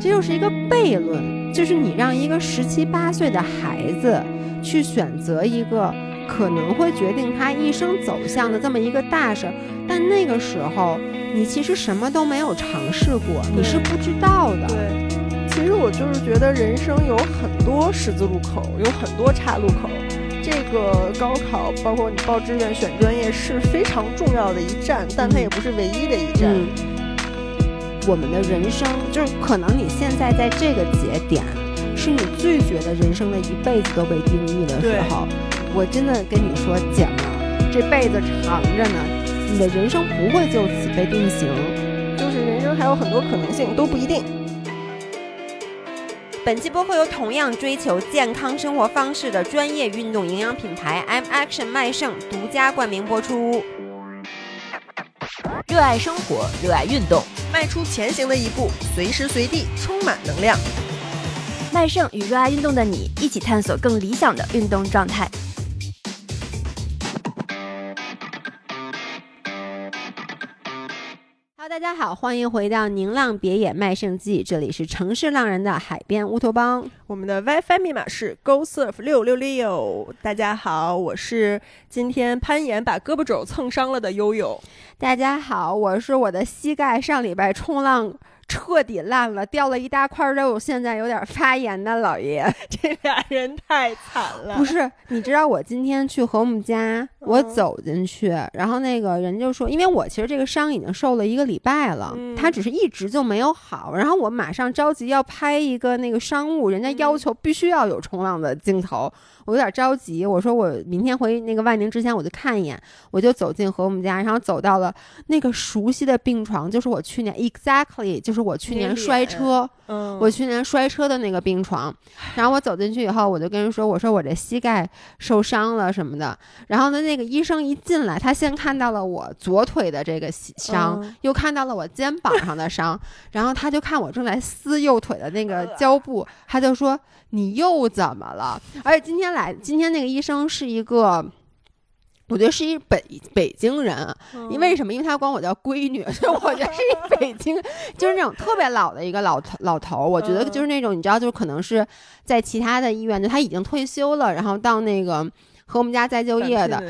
这就是一个悖论，就是你让一个十七八岁的孩子去选择一个可能会决定他一生走向的这么一个大事儿，但那个时候你其实什么都没有尝试过，你是不知道的。对，其实我就是觉得人生有很多十字路口，有很多岔路口。这个高考，包括你报志愿、选专业是非常重要的一站，但它也不是唯一的一站。嗯我们的人生就是可能你现在在这个节点，是你最觉得人生的一辈子都被定义的时候，我真的跟你说，姐们儿，这辈子长着呢，你的人生不会就此被定型。就是人生还有很多可能性，都不一定。本期播客由同样追求健康生活方式的专业运动营养品牌 M Action 麦盛独家冠名播出。热爱生活，热爱运动，迈出前行的一步，随时随地充满能量。麦盛与热爱运动的你一起探索更理想的运动状态。Hello，大家好，欢迎回到宁浪别野麦盛记，这里是城市浪人的海边乌托邦。我们的 WiFi 密码是 GoSurf 六六六。大家好，我是今天攀岩把胳膊肘蹭伤了的悠悠。大家好，我是我的膝盖上礼拜冲浪彻底烂了，掉了一大块肉，现在有点发炎的老爷。这俩人太惨了。不是，你知道我今天去和睦家，我嗯走进去，然后那个人就说，因为我其实这个伤已经受了一个礼拜了，嗯他只是一直就没有好，然后我马上着急要拍一个那个商务，人家要求必须要有冲浪的镜头，我有点着急，我说我明天回那个万宁之前我就看一眼，我就走进和睦家，然后走到了那个熟悉的病床，就是我去年 exactly 就是我去年摔车。嗯，我去年摔车的那个病床，然后我走进去以后，我就跟人说，我说我这膝盖受伤了什么的。然后呢，那个医生一进来，他先看到了我左腿的这个膝伤，嗯又看到了我肩膀上的伤，然后他就看我正在撕右腿的那个胶布，他就说你又怎么了？而且今天来，今天那个医生是一个。我觉得是一北北京人，嗯因为什么？因为他管我叫闺女，所以我觉得是一北 京，就是那种特别老的一个老头老头。我觉得嗯就是那种你知道，就是可能是在其他的医院，就他已经退休了，然后到那个和我们家再就业的。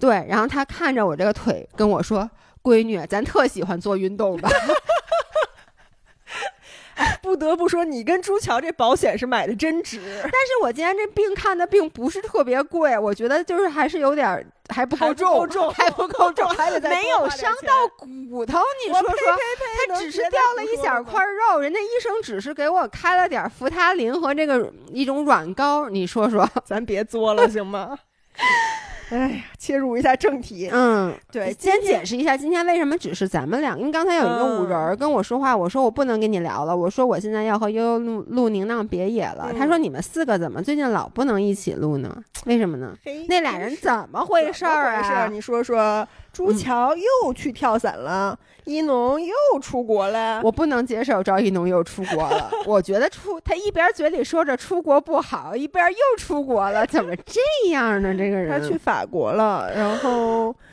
对。然后他看着我这个腿，跟我说：“闺女，咱特喜欢做运动的。不得不说，你跟朱桥这保险是买的真值，但是我今天这病看的并不是特别贵，我觉得就是还是有点儿还不够还不够重还不够重，还得再没有伤到骨头。你说说，他只是掉了一小块肉，人家医生只是给我开了点扶他林和这个一种软膏，你说说，咱别作了行吗？哎呀，切入一下正题。嗯，对，先解释一下今天为什么只是咱们俩，因为刚才有一个五人儿跟我说话，我说我不能跟你聊了，我说我现在要和悠悠录录宁浪别野了，他嗯说你们四个怎么最近老不能一起录呢？为什么呢？那俩人怎么回事儿啊？你说说，朱桥又去跳伞了，一农又出国了。我不能接受赵一农又出国了。我觉得出他一边嘴里说着出国不好，一边又出国了，怎么这样呢？这个人他去法国了，然后。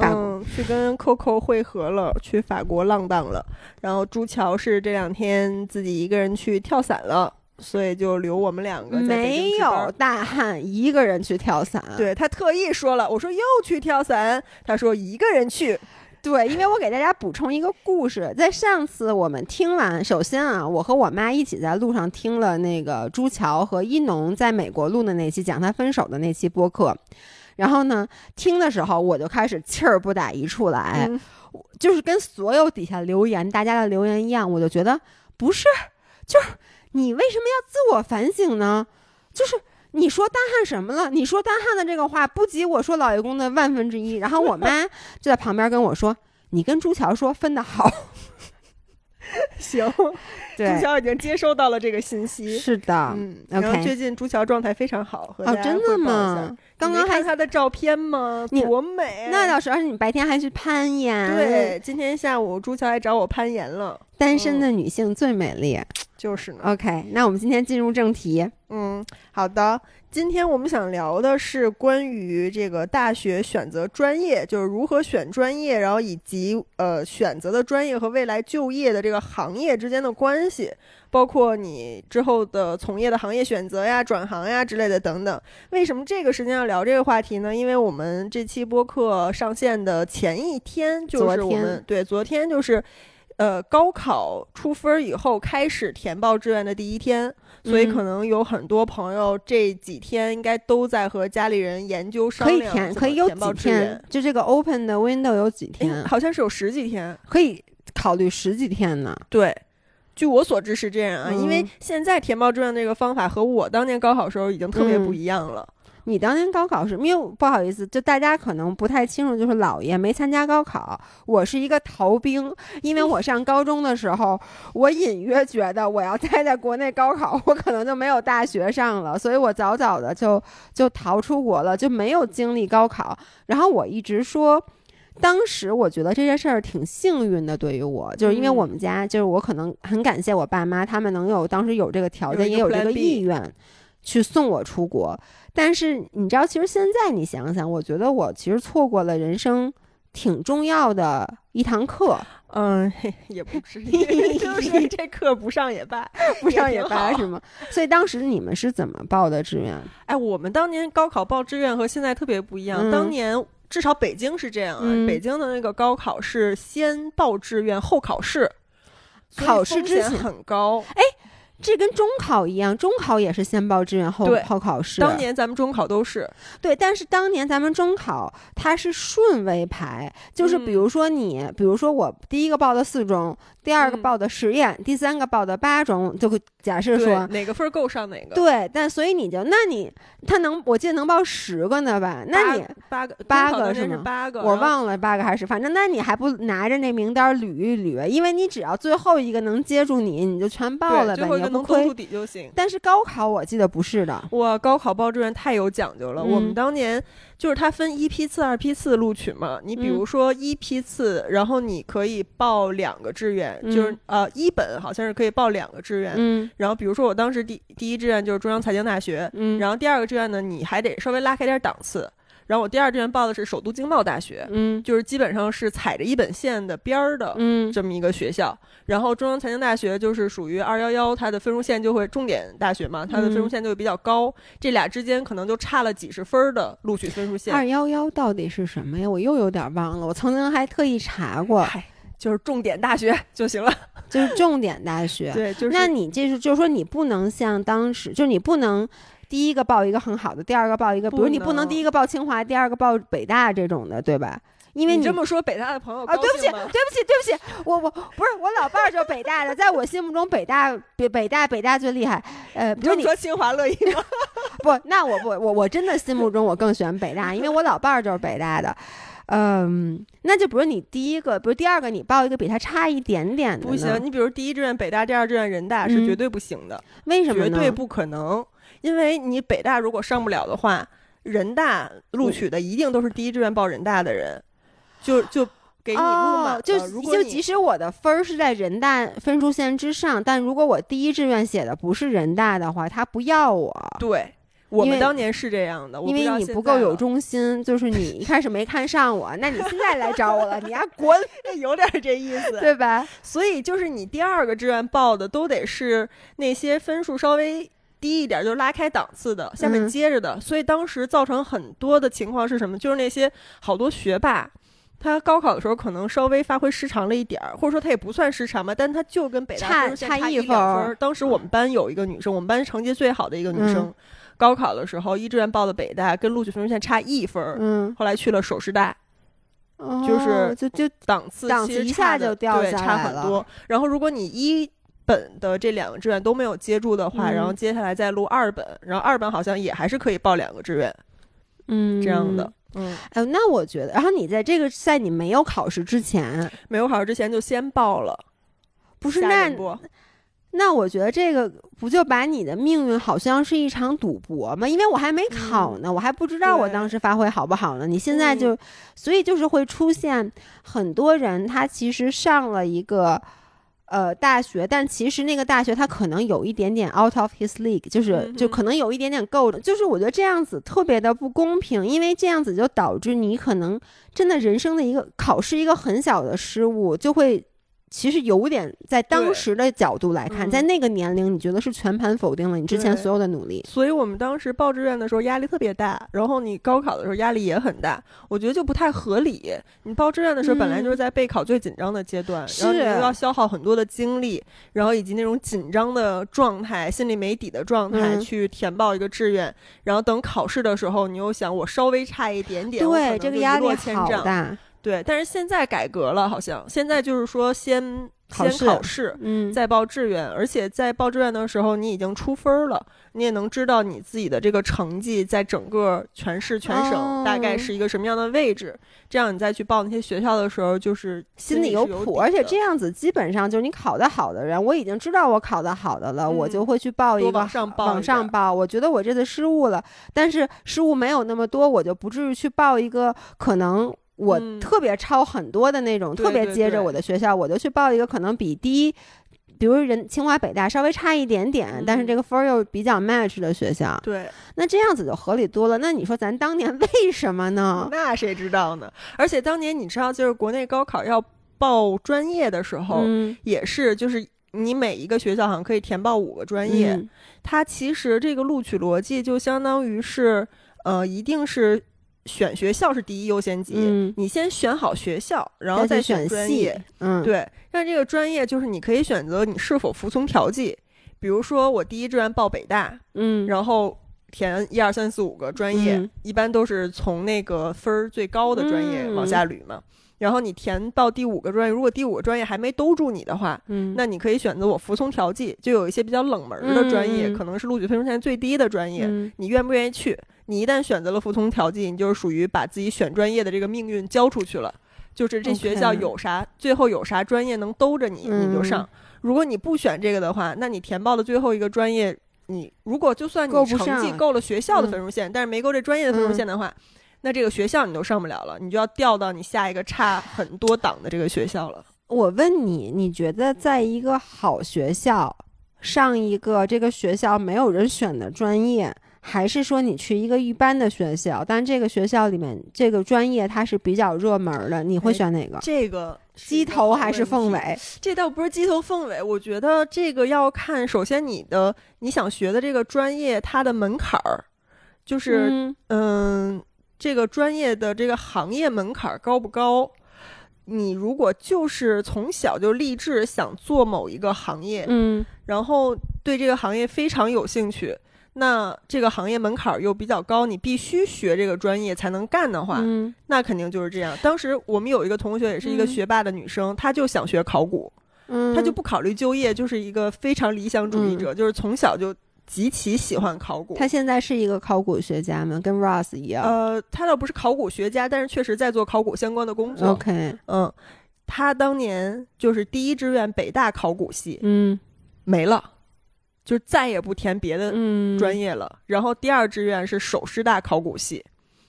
嗯，去跟 Coco 会合了，去法国浪荡了。然后朱桥是这两天自己一个人去跳伞了，所以就留我们两个没有大汉一个人去跳伞。对他特意说了，我说又去跳伞，他说一个人去。对，因为我给大家补充一个故事，在上次我们听完，首先啊，我和我妈一起在路上听了那个朱桥和一农在美国录的那期讲他分手的那期播客，然后呢，听的时候我就开始气儿不打一处来，嗯就是跟所有底下留言大家的留言一样，我就觉得不是，就是你为什么要自我反省呢？就是你说大汉什么了？你说大汉的这个话不及我说老爷公的万分之一。然后我妈 就在旁边跟我说：“你跟朱桥说分的好。行，”朱对，桥已经接收到了这个信息。是的，嗯，然后最近朱桥状态非常好，和真的吗？刚刚还你没看他的照片吗？多美啊！那倒是，而且你白天还去攀岩，对，，今天下午朱桥还找我攀岩了。单身的女性最美丽。就是呢。OK，那我们今天进入正题。嗯，好的。今天我们想聊的是关于这个大学选择专业，就是如何选专业，然后以及呃选择的专业和未来就业的这个行业之间的关系，包括你之后的从业的行业选择呀、转行呀之类的等等。为什么这个时间要聊这个话题呢？因为我们这期播客上线的前一天就是我们对昨天就是。呃，高考出分儿以后开始填报志愿的第一天，所以嗯可能有很多朋友这几天应该都在和家里人研究商可以量填，可以有填报几天志愿。？就这个 open 的 window 有几哎天？好像是有十几天。可以考虑十几天呢。对，据我所知是这样啊，因为嗯现在填报志愿这个方法和我当年高考时候已经特别不嗯一样了。你当年高考是因为不好意思，就大家可能不太清楚，就是姥爷没参加高考，我是一个逃兵，因为我上高中的时候，我隐约觉得我要待在国内高考，我可能就没有大学上了，所以我早早的就就逃出国了，就没有经历高考。然后我一直说。当时我觉得这件事儿挺幸运的，对于我，就是因为嗯我们家，就是我可能很感谢我爸妈，他们能有当时有这个条件，也有这个意愿，去送我出国。但是你知道，其实现在你想想，我觉得我其实错过了人生挺重要的一堂课，嗯，也不是 就是这课不上也罢。不上也罢是吗？所以当时你们是怎么报的志愿？哎，我们当年高考报志愿和现在特别不一样。嗯当年至少北京是这样啊，嗯北京的那个高考是先报志愿后考试，考试之前很高。这跟中考一样，中考也是先报志愿后对后考试。当年咱们中考都是，对，但是当年咱们中考它是顺位排，就是比嗯如说你，比如说我第一个报的四中，第二个嗯报的实验，第三个报的八中，就会假设说。哪个分儿够上哪个。对，但所以你就，那你他能，我记得能报十个呢吧？那你八个八个是吗八个，我忘了八个还是，反正那你还不拿着那名单捋一捋？因为你只要最后一个能接住你，你就全报了呗，最后一个你又不亏能兜住。底就行。但是高考我记得不是的，我，高考报志愿太有讲究了。我们嗯当年就是它分一批次、二批次录取嘛。你比如嗯说一批次，然后你可以报两个志愿，就是嗯呃一本好像是可以报两个志愿。嗯然后比如说我当时第第一志愿就是中央财经大学，嗯，然后第二个志愿呢你还得稍微拉开点档次。然后我第二志愿报的是首都经贸大学，嗯就是基本上是踩着一本线的边儿的。嗯这么一个学校，然后中央财经大学就是属于二幺幺，它的分数线就会重点大学嘛，它的分数嗯线就会比较高，这俩之间可能就差了几十分儿的录取分数线。二幺幺到底是什么呀？我又有点忘了，我曾经还特意查过，就是重点大学就行了。就是重点大学。对，就是那你这是就是说你不能像当时，就是你不能。第一个报一个很好的，第二个报一个，比不如你不能能第一个报清华，第二个报北大这种的，对吧？因为你这么说，北大的朋友啊，对不起，对不起，对不起，我我不是我老伴儿就是北大的，在我心目中北大北北大北大最厉害。呃，你比如你说清华乐意吗？不，那我不我我真的心目中我更喜欢北大，因为我老伴儿就是北大的。嗯，那就比如你第一个，比如第二个，你报一个比他差一点点的，不行，你比如第一志愿北大，第二志愿人大是嗯绝对不行的，为什么呢？绝对不可能，因为你北大如果上不了的话，人大录取的一定都是第一志愿报人大的人，就就给你录满。哦、就就即使我的分儿是在人大分数线之上，但如果我第一志愿写的不是人大的话，他不要我。对，我们当年是这样的，因为你不够有忠心，就是你一开始没看上我，那你现在来找我了，你还滚，有点这意思。对吧？所以就是你第二个志愿报的都得是那些分数稍微低一点，就是拉开档次的，下面嗯接着的。所以当时造成很多的情况是什么？就是那些好多学霸。他高考的时候可能稍微发挥失常了一点儿，或者说他也不算失常吧，但他就跟北大差差差一一分。当时我们班有一个女生，我们班成绩最好的一个女生，嗯高考的时候一志愿报的北大，跟录取分数线差一分儿，嗯，后来去了首师大，哦就是就就档次档次一下就掉对差下来了很多。然后如果你一本的这两个志愿都没有接住的话，嗯然后接下来再录二本，然后二本好像也还是可以报两个志愿嗯这样的。。嗯，哎，那我觉得，然后你在这个在你没有考试之前，没有考试之前就先报了，不是那不？那我觉得这个不就把你的命运好像是一场赌博吗？因为我还没考呢，我还不知道我当时发挥好不好呢。你现在就，所以就是会出现很多人，他其实上了一个呃大学，但其实那个大学它可能有一点点 out of his league，就是、就可能有一点点够的，就是我觉得这样子特别的不公平，因为这样子就导致你可能真的人生的一个考试一个很小的失误就会。其实有点在当时的角度来看，嗯在那个年龄，你觉得是全盘否定了你之前所有的努力。所以我们当时报志愿的时候压力特别大，然后你高考的时候压力也很大，我觉得就不太合理。你报志愿的时候本来就是在备考最紧张的阶段，然后你又要消耗很多的精力，然后以及那种紧张的状态、心里没底的状态嗯去填报一个志愿，然后等考试的时候，你又想我稍微差一点点，对，这个压力。好大。对，但是现在改革了，好像现在就是说先先考试考试，嗯，再报志愿，而且在报志愿的时候，你已经出分儿了，你也能知道你自己的这个成绩在整个全市全省哦大概是一个什么样的位置。这样你再去报那些学校的时候，就是心里有有谱，而且这样样子基本上就是你考得好的人，我已经知道我考得好的了，我嗯就会去报一个往上报往上报。我觉得我这次失误了，但是失误没有那么多，我就不至于去报一个可能。我嗯特别超很多的那种，特别接着我的学校，我就去报一个可能比第一，比如人清华北大稍微差一点点，但是嗯这个分儿又比较 match 的学校，对，那这样子就合理多了。那你说咱当年 为什么呢？那谁知道呢？而且当年你知道，就是国内高考要报专业的时候，嗯，也是就是。你每一个学校好像可以填报五个专业，嗯它其实这个录取逻辑就相当于是，呃，一定是选学校是第一优先级，嗯你先选好学校，然后再选系专业。，嗯，对，但这个专业就是你可以选择你是否服从调剂，比如说我第一志愿报北大，嗯，然后填一二三四五个专业，嗯一般都是从那个分儿最高的专业嗯往下捋嘛。然后你填到第五个专业，如果第五个专业还没兜住你的话，嗯，那你可以选择我服从调剂，就有一些比较冷门的专业，嗯可能是录取分数线最低的专业，嗯你愿不愿意去？你一旦选择了服从调剂，你就是属于把自己选专业的这个命运交出去了。就是这学校有啥最后有啥专业能兜着你，你就上嗯。如果你不选这个的话，那你填报的最后一个专业，你如果就算你够成绩够了学校的嗯分数线，但是没够这专业的分数线的话，那这个学校你都上不了了，你就要调到你下一个差很多档的这个学校了。我问你，你觉得在一个好学校上一个这个学校没有人选的专业，还是说你去一个一般的学校，但这个学校里面这个专业它是比较热门的，你会哎选哪个？这个鸡头还是凤尾？这倒不是鸡头凤尾，我觉得这个要看，首先你的你想学的这个专业它的门槛儿，就是嗯嗯这个专业的这个行业门槛儿高不高？你如果就是从小就立志想做某一个行业，嗯然后对这个行业非常有兴趣，那这个行业门槛儿又比较高，你必须学这个专业才能干的话，嗯那肯定就是这样。当时我们有一个同学也是一个嗯学霸的女生，她就想学考古。嗯，他就不考虑就业，就是一个非常理想主义者，就是从小就极其喜欢考古。他现在是一个考古学家吗？跟 Ross 一样。呃，他倒不是考古学家，但是确实在做考古相关的工作。OK，嗯，他当年就是第一志愿北大考古系嗯没了，就再也不填别的嗯，专业了。然后第二志愿是首师大考古系，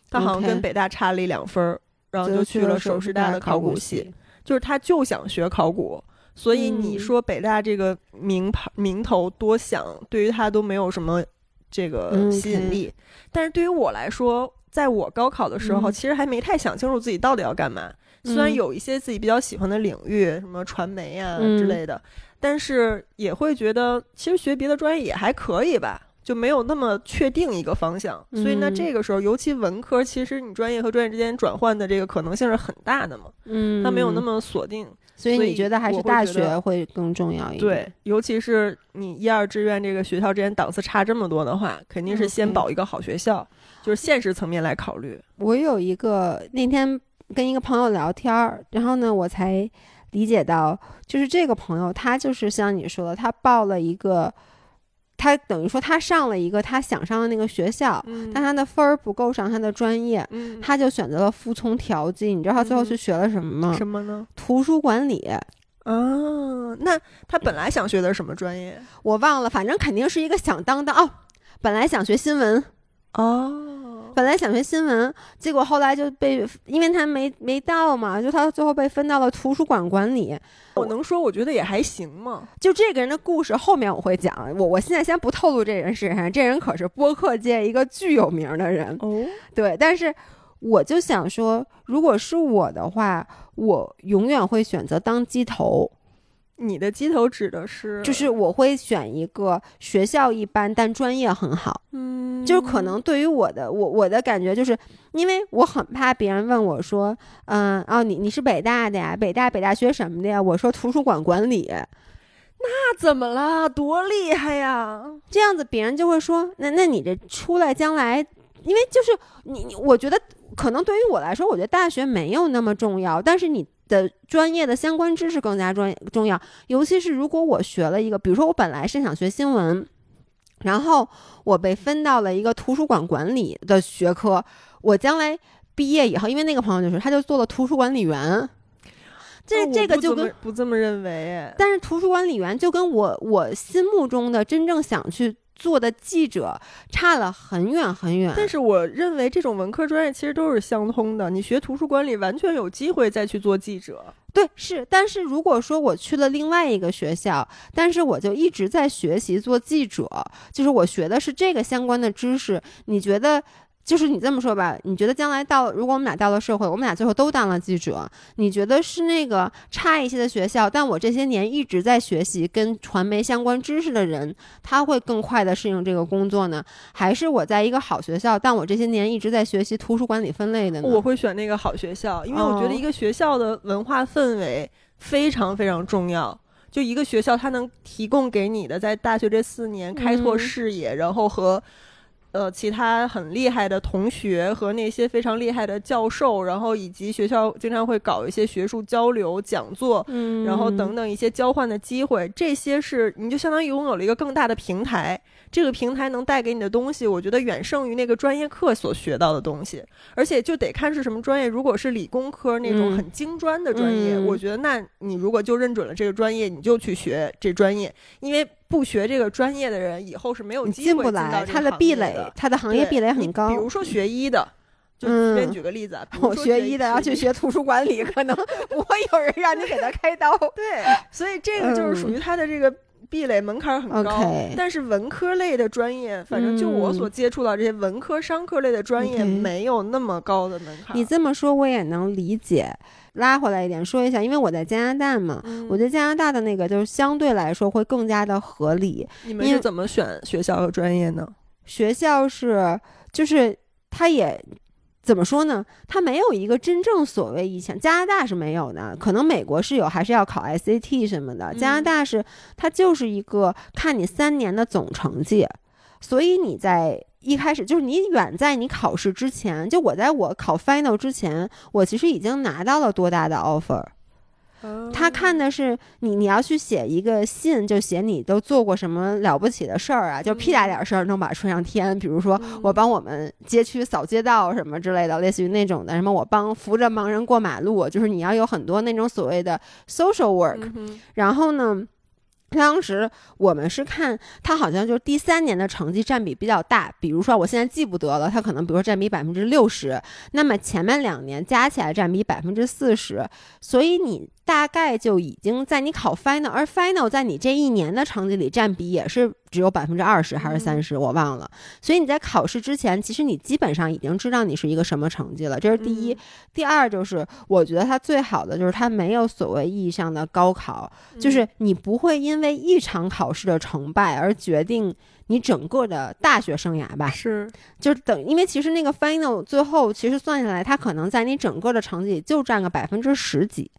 他好像跟北大差了一两分儿，然后就去了首首师大的考古系。，就是他就想学考古，所以你嗯说北大这个名牌名头多响，对于他都没有什么这个嗯吸引力。但是对于我来说，在我高考的时候，嗯其实还没太想清楚自己到底要干嘛。虽然嗯有一些自己比较喜欢的领域，什么传媒啊嗯之类的，但是也会觉得其实学别的专业也还可以吧。就没有那么确定一个方向，所以呢，嗯这个时候，尤其文科，其实你专业和专业之间转换的这个可能性是很大的嘛，嗯，它没有那么锁定。所以你觉得还是大学会更重要一点？对，尤其是你一二志愿这个学校之间档次差这么多的话，肯定是先保一个好学校，就是现实层面来考虑。我有一个那天跟一个朋友聊天儿，然后呢，我才理解到，就是这个朋友他就是像你说的，他报了一个，他等于说他上了一个他想上的那个学校，嗯但他的分儿不够上他的专业，嗯，他就选择了服从调剂。你知道他最后嗯去学了什么吗？什么呢？图书管理。啊，那他本来想学的什么专业？我忘了，反正肯定是一个响当当哦。本来想学新闻，哦，本来想学新闻，结果后来就被，因为他没没到嘛，就他最后被分到了图书馆管理。我能说，我觉得也还行嘛。就这个人的故事后面我会讲，我我现在先不透露这人是谁，这人可是播客界一个巨有名的人。哦，对，但是我就想说，如果是我的话，我永远会选择当鸡头。你的鸡头指的是，就是我会选一个学校一般但专业很好，嗯，就是可能对于我的我我的感觉就是，因为我很怕别人问我说，嗯哦你你是北大的呀，北大北大学什么的呀？我说图书馆管理，那怎么了？多厉害呀！这样子别人就会说，那那你这出来将来，因为就是你你，我觉得可能对于我来说，我觉得大学没有那么重要，但是你。的专业的相关知识更加专重要，尤其是如果我学了一个，比如说我本来是想学新闻，然后我被分到了一个图书馆管理的学科，我将来毕业以后，因为那个朋友就是他就做了图书管理员，这这个就跟不这么认为，但是图书管理员就跟我我心目中的真正想去。做的记者差了很远很远，但是我认为这种文科专业其实都是相通的。你学图书管理，完全有机会再去做记者。对，是。但是如果说我去了另外一个学校，但是我就一直在学习做记者，就是我学的是这个相关的知识，你觉得？就是你这么说吧，你觉得将来到，如果我们俩到了社会，我们俩最后都当了记者，你觉得是那个差一些的学校，但我这些年一直在学习跟传媒相关知识的人，他会更快的适应这个工作呢，还是我在一个好学校，但我这些年一直在学习图书管理分类的呢？我会选那个好学校，因为我觉得一个学校的文化氛围非常非常重要。就一个学校，它能提供给你的，在大学这四年开拓视野，然后和。呃，其他很厉害的同学和那些非常厉害的教授，然后以及学校经常会搞一些学术交流讲座，嗯，然后等等一些交换的机会，这些是你就相当于拥有了一个更大的平台。这个平台能带给你的东西，我觉得远胜于那个专业课所学到的东西。而且就得看是什么专业，如果是理工科那种很精专的专业，我觉得那你如果就认准了这个专业，你就去学这专业，因为。不学这个专业的人，以后是没有机会来。他的壁垒，他的行业壁垒很高。比如说学医的，就随便举个例子，我学医的要去学图书管理，可能不会有人让你给他开刀。对，所以这个就是属于他的这个壁垒门槛很高。但是文科类的专业，反正就我所接触到这些文科、商科类的专业，没有那么高的门槛。你这么说，我也能理解。拉回来一点说一下，因为我在加拿大嘛，我觉得加拿大的那个就是相对来说会更加的合理。你们是怎么选学校和专业呢？学校是就是它也怎么说呢？它没有一个真正所谓以前加拿大是没有的，可能美国是有，还是要考 SAT 什么的。加拿大是它就是一个看你三年的总成绩，所以你在。一开始就是你远在你考试之前，就我在我考 final 之前，我其实已经拿到了多大的 offer。他看的是你，你要去写一个信，就写你都做过什么了不起的事儿啊，就屁大点事儿能把吹上天。比如说我帮我们街区扫街道什么之类的，类似于那种的。什么我帮扶着盲人过马路，就是你要有很多那种所谓的 social work。然后呢？当时我们是看他好像就是第三年的成绩占比比较大，比如说我现在记不得了，他可能比如说占比百分之六十，那么前面两年加起来占比百分之四十，所以你。大概就已经在你考 final，而 final 在你这一年的成绩里占比也是只有百分之二十还是三十，我忘了。所以你在考试之前，其实你基本上已经知道你是一个什么成绩了。这是第一。第二就是，我觉得它最好的就是它没有所谓意义上的高考，就是你不会因为一场考试的成败而决定你整个的大学生涯吧？是，就是等，因为其实那个 final 最后其实算下来，它可能在你整个的成绩就占个百分之十几。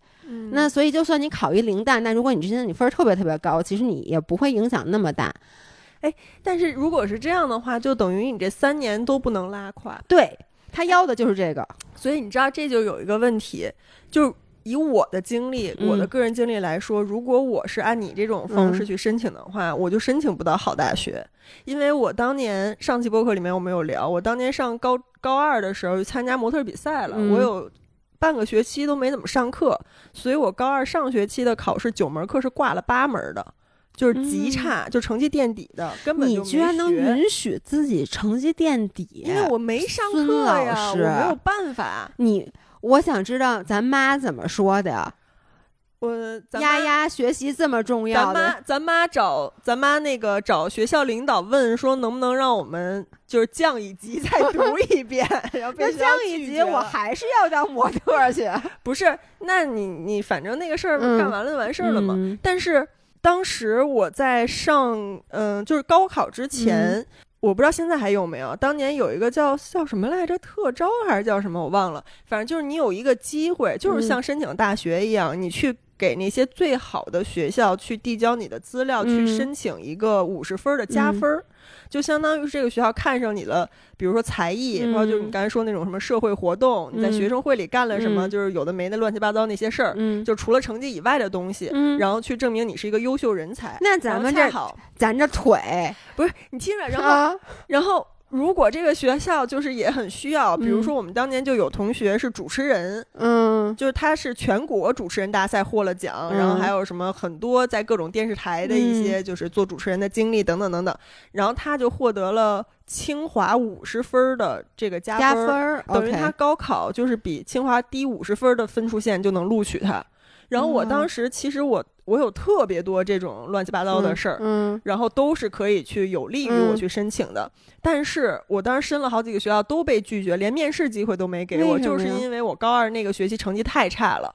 那所以，就算你考一零蛋，但如果你之前你分儿特别特别高，其实你也不会影响那么大。哎，但是如果是这样的话，就等于你这三年都不能拉胯。对他要的就是这个，所以你知道这就有一个问题，就以我的经历，我的个人经历来说，如果我是按你这种方式去申请的话，我就申请不到好大学，因为我当年上期播客里面我们有聊，我当年上高高二的时候参加模特比赛了，我有。半个学期都没怎么上课，所以我高二上学期的考试九门课是挂了八门的，就是极嗯差，就成绩垫底的，根本就你居然能允许自己成绩垫底？因为我没上课呀，我没有办法。你，我想知道咱妈怎么说的呀？我咱妈丫丫学习这么重要咱，妈咱妈找咱妈那个找学校领导问说能不能让我们就是降一级再 读一遍，然后降一级，我还是要当模特儿去。不是，那你你反正那个事儿嗯干完了就完事儿了嘛。嗯但是当时我在上嗯、就是高考之前。嗯我不知道现在还有没有，当年有一个叫叫什么来着，特招还是叫什么，我忘了。反正就是你有一个机会，就是嗯像申请大学一样，你去给那些最好的学校去递交你的资料，去嗯。申请一个五十分儿的加分儿，就相当于是这个学校看上你了，比如说才艺，然后就是你嗯刚才说那种什么社会活动，你在学嗯生会里干了什么，嗯。就是有的没的乱七八糟那些事儿，嗯，就除了成绩以外的东西，嗯，然后去证明你是一个优秀人才。那咱们这好咱这腿不是你听着，然后、啊，然后。如果这个学校就是也很需要，比如嗯。说我们当年就有同学是主持人，嗯。就是他是全国主持人大赛获了奖，嗯。然后还有什么很多在各种电视台的一些就是做主持人的经历等等等等，然后他就获得了清华五十分儿的这个加分儿，加分，等于他高考就是比清华低五十分的分数线就能录取他。然后我哦当时其实我我有特别多这种乱七八糟的事儿，嗯。然后都是可以去有利于嗯。我去申请的，但是我当时申了好几个学校都被拒绝，连面试机会都没给我，就是因为我高二那个学期成绩太差了，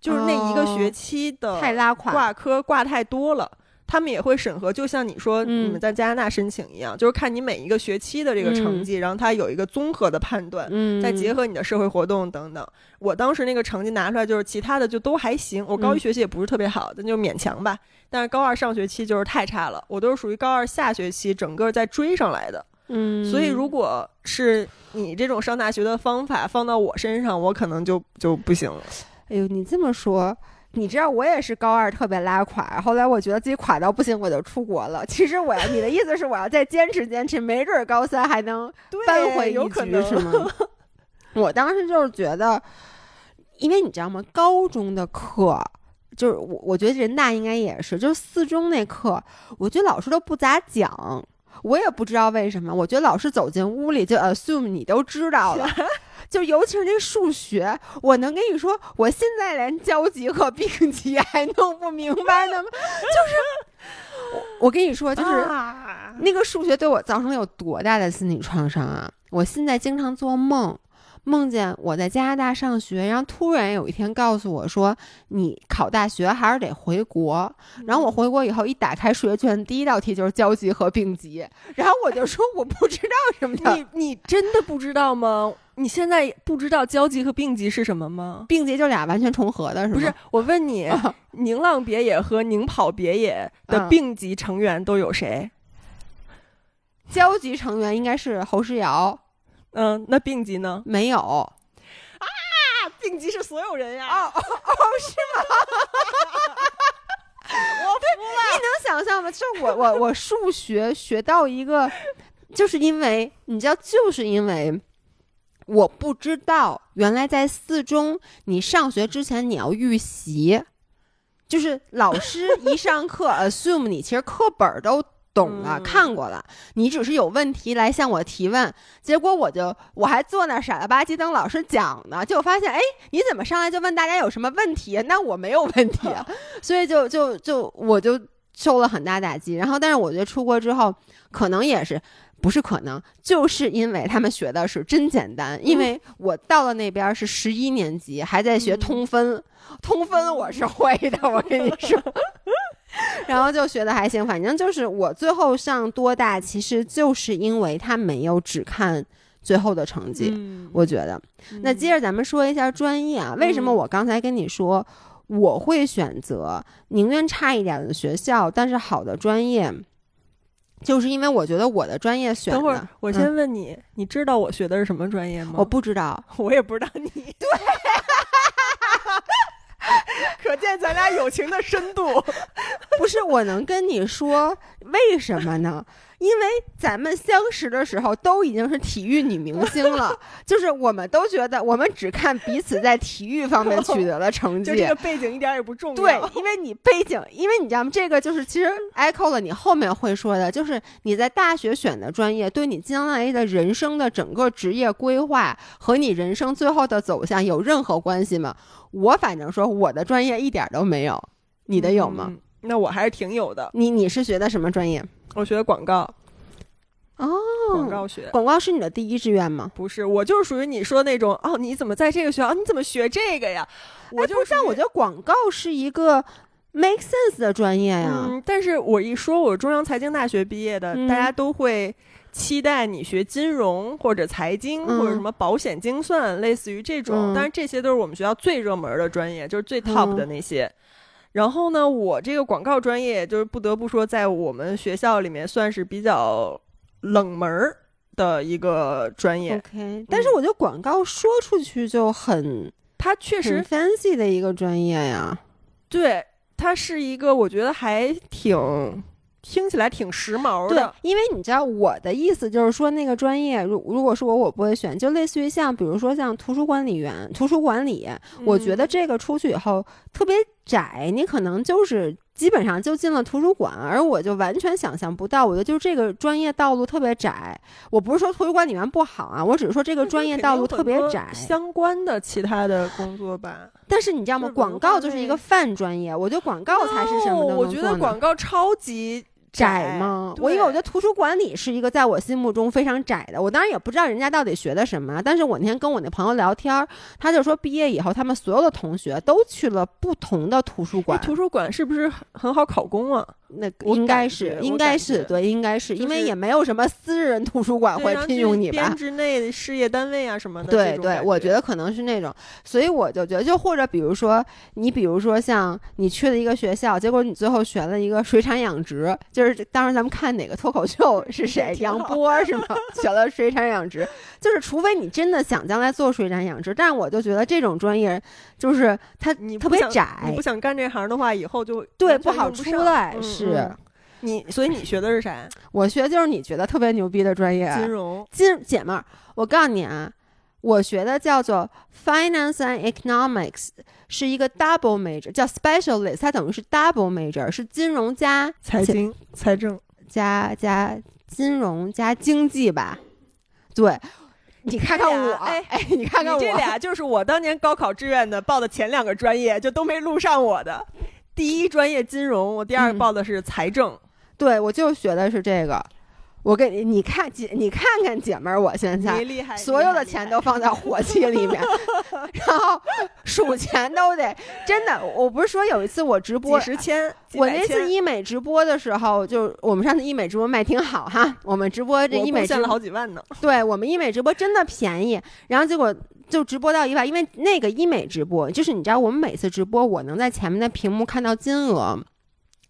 就是那一个学期的哦太拉垮，挂科挂太多了。他们也会审核，就像你说嗯你们在加拿大申请一样，就是看你每一个学期的这个成绩，然后他有一个综合的判断，嗯，再结合你的社会活动等等。我当时那个成绩拿出来，就是其他的就都还行。我高一嗯学习也不是特别好，但就勉强吧。但是高二上学期就是太差了，我都是属于高二下学期整个在追上来的。嗯，所以如果是你这种上大学的方法放到我身上，我可能就就不行了。哎呦，你这么说。你知道我也是高二特别拉垮，后来我觉得自己垮到不行，我就出国了。其实我要，你的意思是我要再坚持坚持，没准儿高三还能对扳回一局，是吗？我当时就是觉得，因为你知道吗？高中的课就是我，我觉得人大应该也是，就是四中那课，我觉得老师都不咋讲，我也不知道为什么。我觉得老师走进屋里就 assume 你都知道了。就尤其是那数学，我能跟你说，我现在连交集和并集还弄不明白呢吗？就是我，我跟你说，就是、啊那个数学对我造成了有多大的心理创伤啊！我现在经常做梦，梦见我在加拿大上学，然后突然有一天告诉我说，你考大学还是得回国。然后我回国以后一打开数学卷，第一道题就是交集和并集，然后我就说我不知道什么叫你你真的不知道吗？你现在不知道交集和并集是什么吗？并集，就俩完全重合的是吗？不是，我问你，啊宁浪别野和宁跑别野的嗯并集成员都有谁？交集成员应该是侯诗瑶，嗯，那并集呢？没有哦并集是所有人呀。哦哦，是吗？我你能想象吗？就是我我我数学学到一个，就是因为你知道，就是因为我不知道原来在四中你上学之前你要预习，就是老师一上课 assume 你其实课本都。懂了，嗯看过了，你只是有问题来向我提问，结果我就我还坐那儿傻了吧唧等老师讲呢，结果发现，哎，你怎么上来就问大家有什么问题？那我没有问题，所以就就就我就受了很大打击。然后，但是我觉得出国之后，可能也是不是可能，就是因为他们学的是真简单。因为我到了那边是十一年级，还在学通分，通分我是会的，我跟你说。然后就学的还行，反正就是我最后上多大，其实就是因为他没有只看最后的成绩，嗯我觉得。那接着咱们说一下专业啊，为什么嗯我刚才跟你说我会选择宁愿差一点的学校，但是好的专业，就是因为我觉得我的专业选的。等会儿，我嗯先问你，你知道我学的是什么专业吗？我不知道，我也不知道你。对，可见咱俩友情的深度。不是我能跟你说为什么呢？因为咱们相识的时候都已经是体育女明星了，就是我们都觉得我们只看彼此在体育方面取得的成绩。就这个背景一点也不重要。对，因为你背景，因为你知道吗？这个就是其实 echo 了你后面会说的，就是你在大学选的专业，对你将来的人生的整个职业规划和你人生最后的走向有任何关系吗？我反正说我的专业一点都没有，你的有吗？嗯那我还是挺有的。你你是学的什么专业？我学的广告，哦，广告学。广告是你的第一志愿吗？不是，我就是属于你说那种哦，你怎么在这个学校？你怎么学这个呀？我就哎不是，但我觉得广告是一个 make sense 的专业呀。嗯，但是我一说我是中央财经大学毕业的，嗯大家都会期待你学金融或者财经、嗯或者什么保险精算，类似于这种。嗯当然，这些都是我们学校最热门的专业，就是最 top 的那些。然后呢，我这个广告专业，就是不得不说，在我们学校里面算是比较冷门儿的一个专业。OK，但是我觉得广告说出去就很它确实 fancy 的一个专业呀。对，它是一个我觉得还挺听起来挺时髦对的。，因为你知道我的意思就是说，那个专业，如如果是我，我不会选，就类似于像，比如说像图书管理员、图书管理，我觉得嗯这个出去以后特别窄，你可能就是基本上就进了图书馆，而我就完全想象不到，我觉得就是这个专业道路特别窄。我不是说图书管理员不好啊，我只是说这个专业道路特别窄。相关的其他的工作吧。但是你知道吗？广告就是一个泛专业，我觉得广告才是什么都能哦我觉得广告超级窄吗？我因为我觉得图书馆里是一个在我心目中非常窄的。我当然也不知道人家到底学的什么，但是我那天跟我那朋友聊天，他就说毕业以后他们所有的同学都去了不同的图书哎馆。图书馆是不是很很好考公啊？那应该是应该是对，应该是，就是因为也没有什么私人图书馆会聘用你吧编。制内的事业单位啊什么的。对对，我觉得可能是那种，所以我就觉得，就或者比如说，你比如说像你去了一个学校，结果你最后选了一个水产养殖，就是当时咱们看哪个脱口秀 是谁，杨波是吗？学了水产养殖，就是除非你真的想将来做水产养殖，但是我就觉得这种专业就是它特你特别窄你，不想干这行的话，以后就对，不好出来。嗯是嗯你，所以你学的是啥？我学就是你觉得特别牛逼的专业，金融。金姐们儿，我告诉你啊，我学的叫做 Finance and Economics，是一个 double major，叫 specialist，它等于是 double major，是金融加财经、财政，加加金融加经济吧？对，你看看我，哎哎，你看看我，这俩就是我当年高考志愿的报的前两个专业，就都没录上我的。第一专业金融，我第二个嗯报的是财政。对我就学的是这个。我给你，你看姐，你看看姐们儿，我现在所有的钱都放在火气里面，然后数钱都得真的。我不是说有一次我直播几，十千，几我那次医美直播的时候，就我们上次医美直播卖挺好哈，我们直播这医美赚了，好几万呢。对我们医美直播真的便宜，然后结果。就直播到一半，因为那个医美直播，就是你知道，我们每次直播，我能在前面的屏幕看到金额，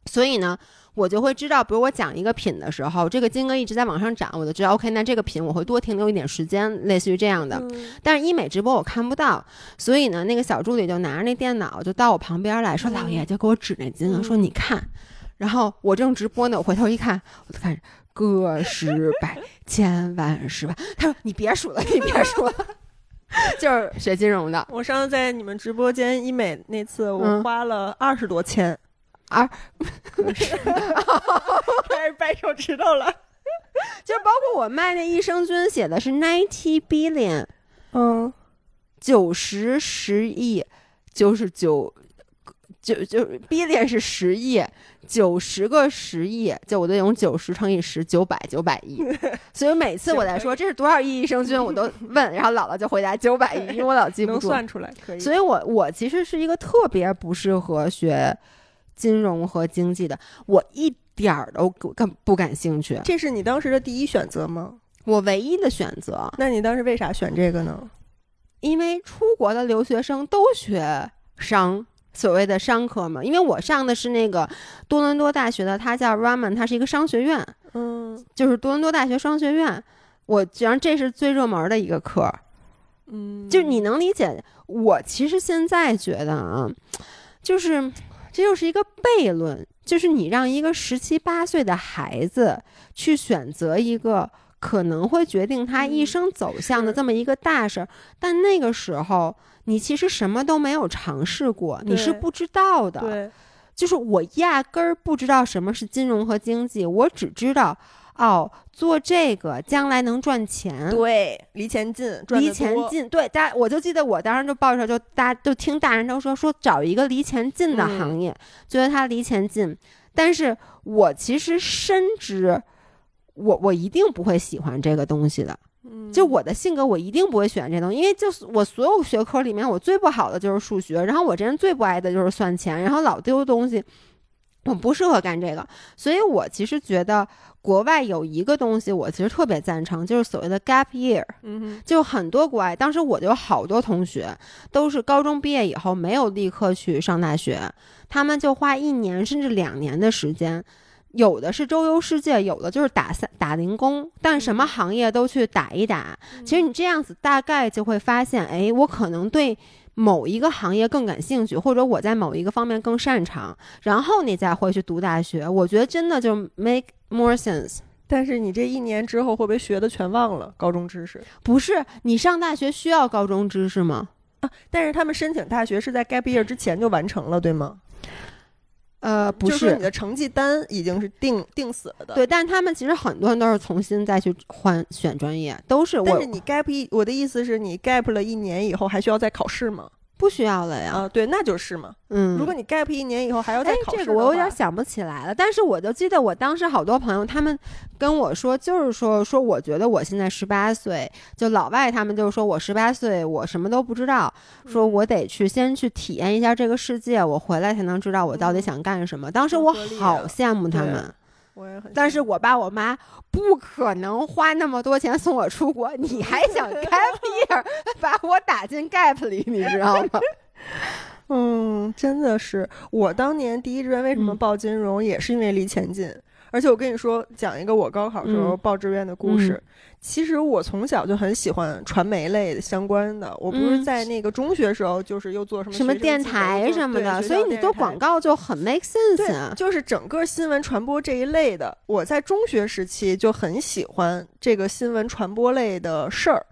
所以呢，我就会知道，比如我讲一个品的时候，这个金额一直在往上涨，我就知道 OK，那这个品我会多停留一点时间，类似于这样的。嗯但是医美直播我看不到，所以呢，那个小助理就拿着那电脑就到我旁边来说：“嗯老爷，就给我指那金额，嗯说你看。”然后我正直播呢，我回头一看，我就看个十百千万十万。他说：“你别数了，你别数了。”就是学金融的，我上次在你们直播间医美那次，我嗯花了二十多千。二开始掰手指头了。就包括我卖那益生菌写的是 ninety billion，嗯，九十十亿，就是九九就 billion 是十亿，九十个十亿，就我得用九十乘以十，九百九百亿。所以每次我在说这是多少亿益生菌，我都问，然后姥姥就回答九百亿，因为我老记不住。能算出来，可以。所以我我其实是一个特别不适合学金融和经济的，我一点儿都不感不感兴趣。这是你当时的第一选择吗？我唯一的选择，那你当时为啥选这个呢？因为出国的留学生都学商，所谓的商科嘛。因为我上的是那个多伦多大学的，它叫 Raman，它是一个商学院，嗯就是多伦多大学商学院。我觉得这是最热门的一个课，嗯，就你能理解。我其实现在觉得啊，就是这就是一个悖论，就是你让一个十七八岁的孩子去选择一个可能会决定他一嗯生走向的这么一个大事儿，但那个时候你其实什么都没有尝试过，你是不知道的。对，就是我压根儿不知道什么是金融和经济，我只知道哦，做这个将来能赚钱。对，离钱近，赚离，钱近，对，大家我就记得我当时就报的时候就大家就听大人都说说找一个离钱近的嗯行业，觉得它离钱近，但是我其实深知，我我一定不会喜欢这个东西的，嗯就我的性格，我一定不会选这东西，因为就是我所有学科里面，我最不好的就是数学，然后我这人最不爱的就是算钱，然后老丢东西，我不适合干这个，所以我其实觉得国外有一个东西，我其实特别赞成，就是所谓的 gap year。就很多国外，当时我就有好多同学都是高中毕业以后没有立刻去上大学，他们就花一年甚至两年的时间，有的是周游世界，有的就是打三打零工，但什么嗯行业都去打一打。其实你这样子大概就会发现，哎，我可能对。某一个行业更感兴趣，或者我在某一个方面更擅长，然后你再会去读大学，我觉得真的就 make more sense。但是你这一年之后会不会学的全忘了高中知识？不是你上大学需要高中知识吗？啊但是他们申请大学是在 gap year 之前就完成了，对吗？呃，不，就是你的成绩单已经是定定死了的。。对，但是他们其实很多人都是重新再去换选专业，都是我但是你 gap 一，我的意思是你 gap 了一年以后还需要再考试吗？不需要了呀。啊，对，那就是嘛。嗯，如果你 gap 一年以后还要再哎，考试这个我有点想不起来了，但是我就记得我当时好多朋友他们跟我说，就是说说我觉得我现在十八岁，就老外他们就是说我十八岁我什么都不知道，说嗯我得去先去体验一下这个世界，我回来才能知道我到底嗯想干什么。当时我好羡慕他对们。我也很，但是我爸我妈不可能花那么多钱送我出国，你还想 gap year 把我打进 gap 里，你知道吗？嗯，真的是，我当年第一志愿为什么嗯报金融，也是因为离钱近。而且我跟你说，讲一个我高考时候嗯报志愿的故事。嗯其实我从小就很喜欢传媒类的相关的。我不是嗯在那个中学时候，就是又做什么什么电台什么的，所以你做广告就很 make sense 啊，。就是整个新闻传播这一类的，我在中学时期就很喜欢这个新闻传播类的事儿。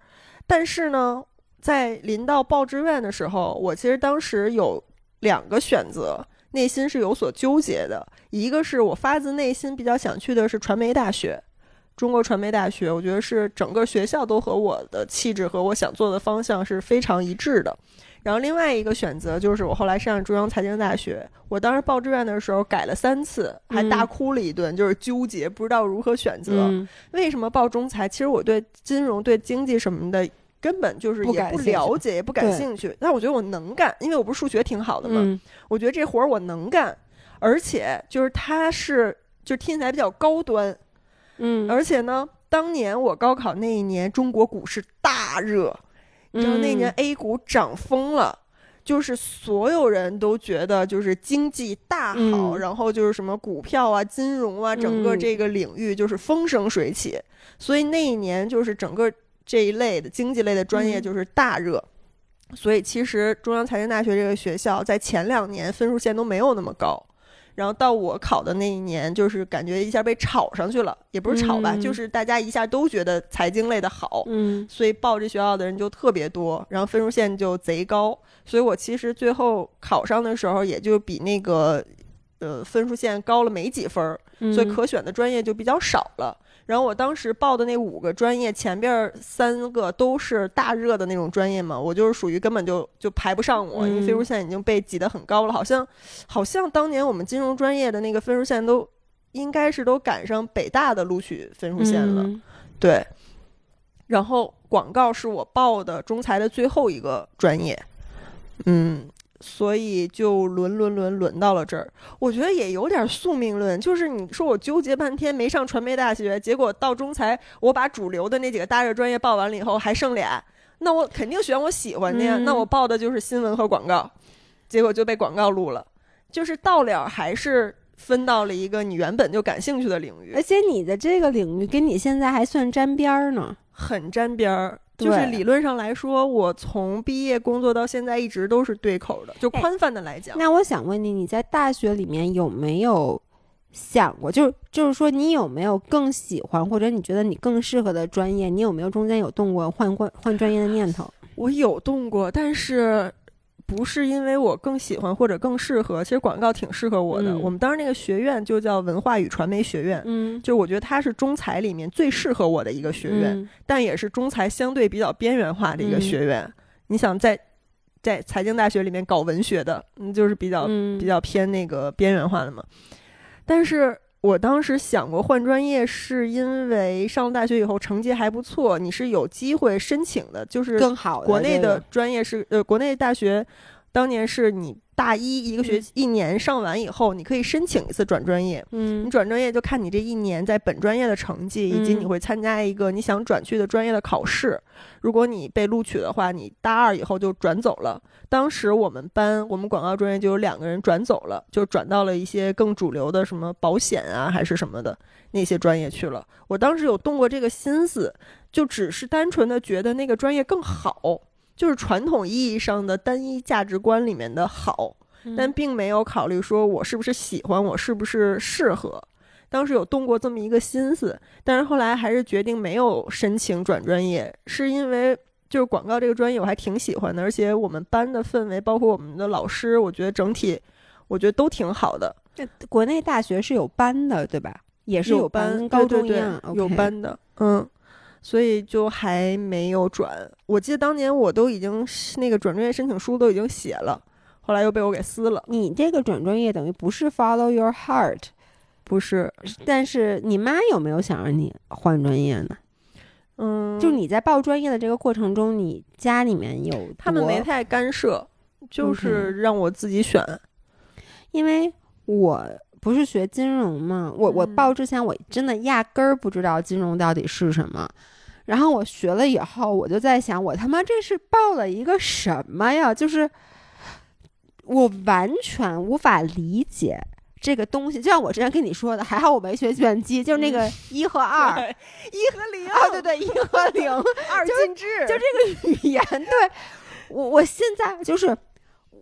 但是呢，在临到报志愿的时候，我其实当时有两个选择，内心是有所纠结的。一个是我发自内心比较想去的是传媒大学，中国传媒大学，我觉得是整个学校都和我的气质和我想做的方向是非常一致的。然后另外一个选择就是我后来上中央财经大学，我当时报志愿的时候改了三次，还大嗯哭了一顿，就是纠结不知道如何选择。嗯，为什么报中财？其实我对金融、对经济什么的根本就是也不了解，也不感兴趣。但我觉得我能干，因为我不是数学挺好的嘛，嗯我觉得这活儿我能干，而且就是它是就听起来比较高端，嗯，而且呢，当年我高考那一年，中国股市大热，你知道那年嗯 A 股涨疯了。就是所有人都觉得就是经济大好，嗯然后就是什么股票啊、金融啊，整个嗯这个领域就是风生水起，所以那一年就是整个这一类的经济类的专业嗯。就是大热。所以其实中央财经大学这个学校在前两年分数线都没有那么高，然后到我考的那一年，就是感觉一下被炒上去了，也不是炒吧，嗯。就是大家一下都觉得财经类的好，嗯。所以报这学校的人就特别多，然后分数线就贼高，所以我其实最后考上的时候也就比那个呃分数线高了没几分所以可选的专业就比较少了。然后我当时报的那五个专业，前边儿三个都是大热的那种专业嘛，我就是属于根本就就排不上我，因为分数嗯线已经被挤得很高了，好像好像当年我们金融专业的那个分数线都应该是都赶上北大的录取分数线了，嗯对。然后广告是我报的中财的最后一个专业，嗯，所以就轮轮轮轮到了这儿。我觉得也有点宿命论，就是你说我纠结半天没上传媒大学，结果到中财，我把主流的那几个大热专业报完了以后还剩俩，那我肯定选我喜欢的呀。嗯那我报的就是新闻和广告，结果就被广告录了，就是到了还是分到了一个你原本就感兴趣的领域而。且你的这个领域跟你现在还算沾边儿呢。很沾边儿。就是理论上来说，我从毕业工作到现在一直都是对口的，就哎宽泛的来讲。那我想问你，你在大学里面有没有想过，就是就是说，你有没有更喜欢或者你觉得你更适合的专业？你有没有中间有动过换换换专业的念头？我有动过，但是不是因为我更喜欢或者更适合。其实广告挺适合我的。嗯我们当时那个学院就叫文化与传媒学院，嗯，就我觉得它是中财里面最适合我的一个学院，嗯但也是中财相对比较边缘化的一个嗯学院。你想在在财经大学里面搞文学的，嗯，就是比较嗯比较偏那个边缘化的嘛。但是我当时想过换专业，是因为上了大学以后成绩还不错，你是有机会申请的，就是更好的国内的专业是呃，国内大学当年是你大一一个学期、一年上完以后，你可以申请一次转专业。嗯你转专业就看你这一年在本专业的成绩，以及嗯你会参加一个你想转去的专业的考试。如果你被录取的话，你大二以后就转走了。当时我们班我们广告专业就有两个人转走了，就转到了一些更主流的什么保险啊还是什么的那些专业去了。我当时有动过这个心思，就只是单纯的觉得那个专业更好，就是传统意义上的单一价值观里面的好。嗯但并没有考虑说我是不是喜欢，我是不是适合。当时有动过这么一个心思，但是后来还是决定没有申请转专业，是因为就是广告这个专业我还挺喜欢的，而且我们班的氛围，包括我们的老师，我觉得整体我觉得都挺好的，这国内大学是有班的，对吧？也是有班，高中一样，有班的，嗯。所以就还没有转。我记得当年我都已经那个转专业申请书都已经写了，后来又被我给撕了。你这个转专业等于不是 follow your heart，不是，但是你妈有没有想让你换专业呢？嗯，就你在报专业的这个过程中，你家里面有他们没太干涉，就是让我自己选。因为我不是学金融嘛，我我嗯报之前我真的压根儿不知道金融到底是什么。然后我学了以后，我就在想，我他妈这是报了一个什么呀？就是我完全无法理解这个东西。就像我之前跟你说的，还好我没学计算机，就是那个 一和二，对一和零啊，对对，一和零，二进制，就这个语言，对我我现在就是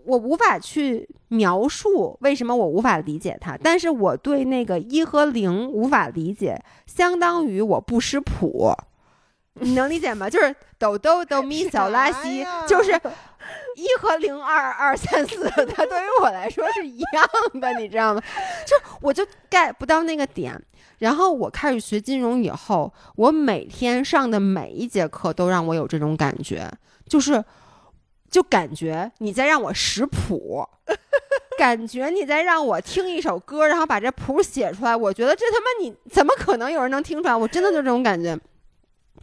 我无法去描述为什么我无法理解它，但是我对那个一和零无法理解，相当于我不识谱。你能理解吗？就是哆哆哆咪小拉西，就是一和零二二三四，它对于我来说是一样的，你知道吗？就我就 get 不到那个点。然后我开始学金融以后，我每天上的每一节课都让我有这种感觉，就是就感觉你在让我识谱，感觉你在让我听一首歌，然后把这谱写出来。我觉得这他妈你怎么可能有人能听出来？我真的就这种感觉。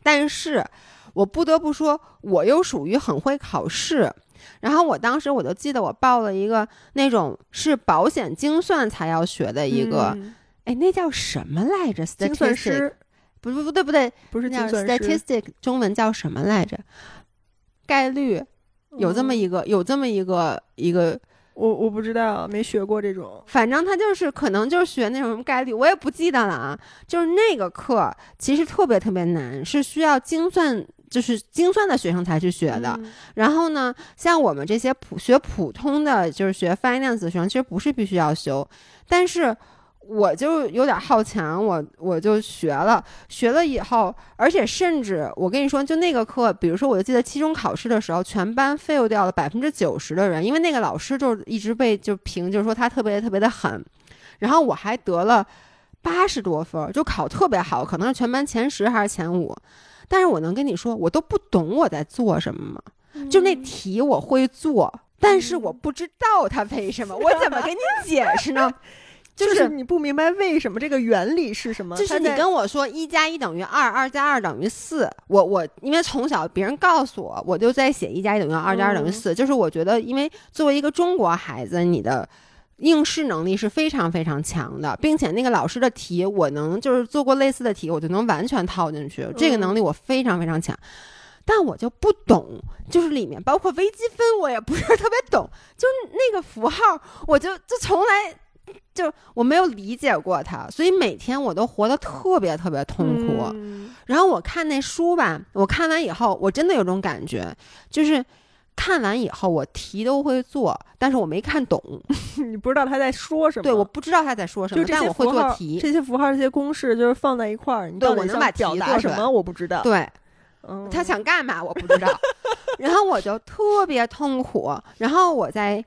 但是我不得不说，我又属于很会考试。然后我当时我就记得我报了一个那种是保险精算才要学的一个，嗯哎，那叫什么来着？精算 Statistic 师，不不不对不对，不是那叫精算师，statistic 中文叫什么来着？概率有这么嗯一个，有这么一个一个，我我不知道，没学过这种。反正他就是可能就是学那种什么概率，我也不记得了啊。就是那个课其实特别特别难，是需要精算，就是精算的学生才去学的。嗯然后呢，像我们这些普学普通的，就是学 finance 的学生，其实不是必须要修，但是我就有点好强，我我就学了，学了以后，而且甚至我跟你说，就那个课，比如说，我就记得期中考试的时候，全班 fail 掉了百分之九十的人，因为那个老师就一直被就评，就是说他特别特别的狠，然后我还得了八十多分，就考特别好，可能是全班前十还是前五。但是我能跟你说，我都不懂我在做什么吗？就那题我会做，但是我不知道它为什么，我怎么给你解释呢？就就是是你不明白为什么这个原理是什么，就是你跟我说一加一等于二，二加二等于四，我我因为从小别人告诉我，我就在写一加一等于二，二加二等于四，就是我觉得，因为作为一个中国孩子，你的。应试能力是非常非常强的，并且那个老师的题，我能就是做过类似的题，我就能完全套进去，这个能力我非常非常强。但我就不懂，就是里面包括微积分，我也不是特别懂，就那个符号，我就就从来就我没有理解过他，所以每天我都活得特别特别痛苦。嗯然后我看那书吧，我看完以后，我真的有种感觉，就是看完以后我题都会做，但是我没看懂，你不知道他在说什么。对，我不知道他在说什么，但我会做题。这些符号、这些公式，就是放在一块儿，你对我能把题想表达做什么？我不知道。对嗯，他想干嘛我不知道，然后我就特别痛苦。然后我在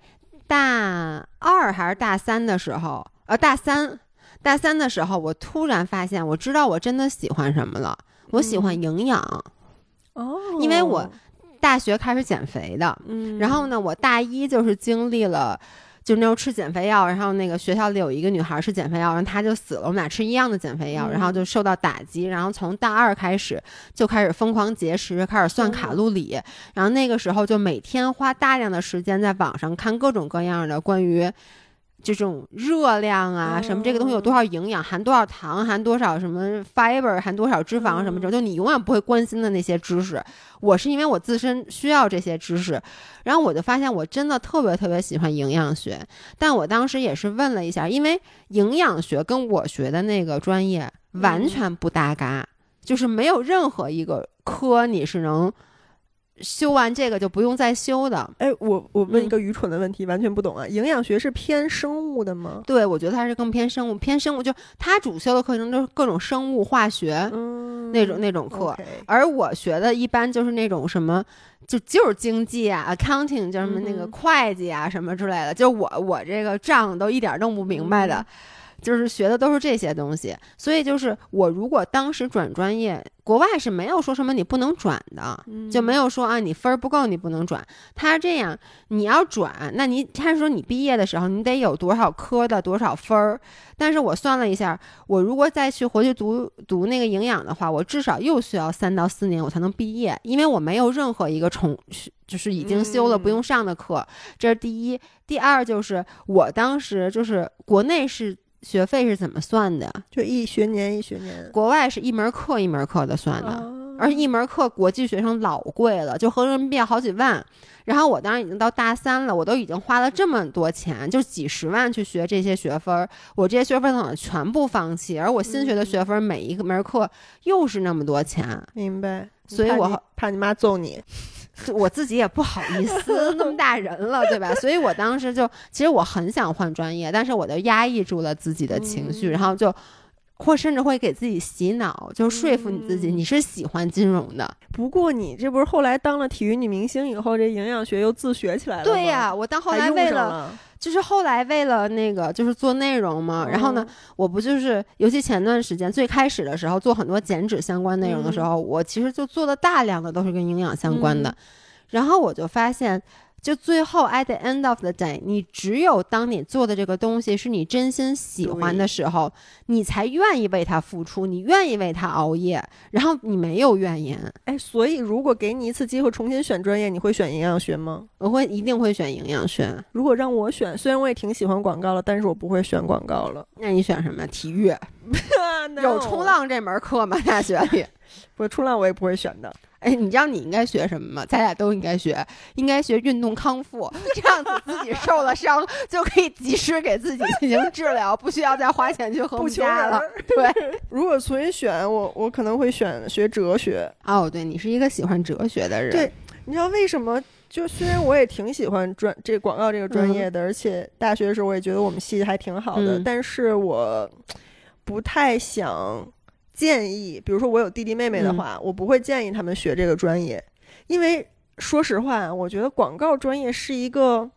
大二还是大三的时候，呃，大三，大三的时候，我突然发现，我知道我真的喜欢什么了。我喜欢嗯。营养，哦，因为我大学开始减肥的，嗯，然后呢，我大一就是经历了，就那时候吃减肥药，然后那个学校里有一个女孩吃减肥药，然后她就死了，我们俩吃一样的减肥药，嗯然后就受到打击，然后从大二开始就开始疯狂节食，开始算卡路里，然后那个时候就每天花大量的时间在网上看各种各样的关于。这种热量啊，什么这个东西有多少营养，含多少糖，含多少什么 fiber，含多少脂肪，什么就你永远不会关心的那些知识。我是因为我自身需要这些知识，然后我就发现我真的特别特别喜欢营养学，但我当时也是问了一下，因为营养学跟我学的那个专业完全不搭嘎，就是没有任何一个科你是能修完这个就不用再修的。哎，我我问一嗯个愚蠢的问题，完全不懂啊。营养学是偏生物的吗？对，我觉得它是更偏生物，偏生物就它主修的课程都是各种生物化学、嗯，那种那种课，而我学的一般就是那种什么，就就是经济啊，accounting，就是什么那个嗯会计啊什么之类的，就我我这个账都一点儿弄不明白的，嗯就是学的都是这些东西。所以就是我如果当时转专业，国外是没有说什么你不能转的，就没有说啊你分儿不够你不能转。他这样你要转，那你他说你毕业的时候你得有多少科的多少分儿。但是我算了一下，我如果再去回去读读那个营养的话，我至少又需要三到四年我才能毕业，因为我没有任何一个重就是已经修了不用上的课，这是第一。第二就是我当时就是国内是学费是怎么算的，就一学年一学年国外是一门课一门课的算的。啊而且一门课国际学生老贵了，就合人民币好几万。然后我当时已经到大三了，我都已经花了这么多钱，就几十万去学这些学分儿，我这些学分儿等全部放弃，而我新学的学分每一个门课又是那么多钱，明白。所以我好怕你妈揍你。就我自己也不好意思，那么大人了，对吧？所以我当时就，其实我很想换专业，但是我就压抑住了自己的情绪，嗯然后就。或甚至会给自己洗脑，就说服你自己，嗯你是喜欢金融的。不过你这不是后来当了体育女明星以后，这营养学又自学起来了吗？对呀、我到后来为了，就是后来为了那个就是做内容嘛，然后呢，我不就是，尤其前段时间最开始的时候做很多减脂相关内容的时候，我其实就做的大量的都是跟营养相关的，嗯然后我就发现。就最后，at the end of the day，你只有当你做的这个东西是你真心喜欢的时候，你才愿意为它付出，你愿意为它熬夜，然后你没有怨言。哎，所以如果给你一次机会重新选专业，你会选营养学吗？我会一定会选营养学。如果让我选，虽然我也挺喜欢广告了，但是我不会选广告了。那你选什么？体育？有冲，浪这门课吗？大学里？不冲浪我也不会选的。哎，你知道你应该学什么吗？咱俩都应该学，应该学运动康复，这样子自己受了伤就可以及时给自己进行治疗，不需要再花钱去和家了。对，如果重新选，我我可能会选学哲学。哦，对你是一个喜欢哲学的人。对，你知道为什么？就虽然我也挺喜欢专这广告这个专业的，而且大学的时候我也觉得我们系还挺好的，嗯但是我不太想建议，比如说我有弟弟妹妹的话，我不会建议他们学这个专业，因为说实话，我觉得广告专业是一个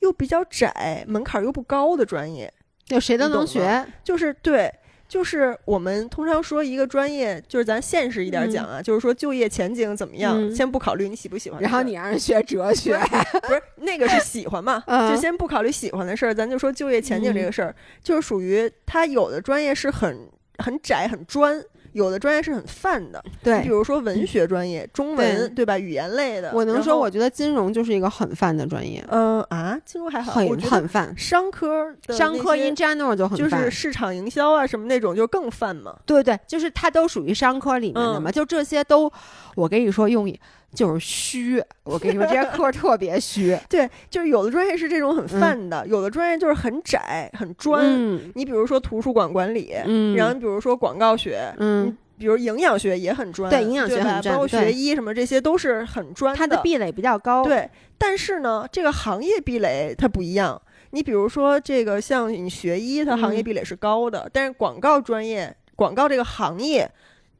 又比较窄、门槛又不高的专业，就谁都能学。就是对。就是我们通常说一个专业，就是咱现实一点讲啊，就是说就业前景怎么样，嗯先不考虑你喜不喜欢。然后你让人学哲学，不是那个是喜欢嘛，嗯就先不考虑喜欢的事儿，咱就说就业前景这个事儿，就是属于他有的专业是很很窄很专，有的专业是很泛的。对比。如说文学专业，中文对吧？语言类的，我能说，我觉得金融就是一个很泛的专业，嗯啊，金融还好，我很很泛。商科商科 in general 就很就，是市场营销啊什么那种就更泛嘛。对对，就是它都属于商科里面的嘛，嗯就这些都，我跟你说用就是虚。我跟你说，这些科特别虚。对，就是有的专业是这种很泛的，有的专业就是很窄、很专。嗯你比如说图书馆管理，嗯，然后你比如说广告学，嗯，比如营养学也很专，对营养学很专包括学医什么这些都是很专它的壁垒比较高。，对，但是呢，这个行业壁垒它不一样。你比如说这个像你学医，它行业嗯壁垒是高的，但是广告专业、广告这个行业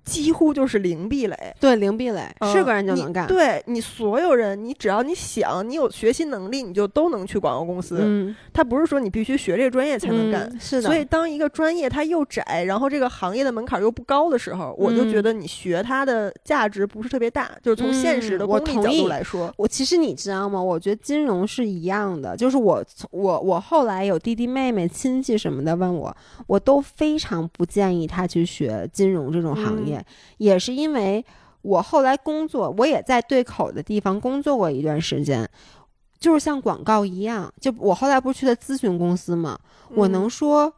几乎就是零壁垒。对零壁垒，是嗯个人就能干。对你所有人，你只要你想，你有学习能力，你就都能去广告公司。嗯，它不是说你必须学这个专业才能干。嗯是的。所以，当一个专业它又窄，然后这个行业的门槛又不高的时候，我就嗯觉得你学它的价值不是特别大。就是从现实的嗯我功利角度来说，我其实你知道吗？我觉得金融是一样的，就是我我我后来有弟弟妹妹亲戚什么的问我，我都非常不建议他去学金融这种行业，嗯也是因为我后来工作，我也在对口的地方工作过一段时间。就是像广告一样，就我后来不是去的咨询公司嘛，我能嗯说，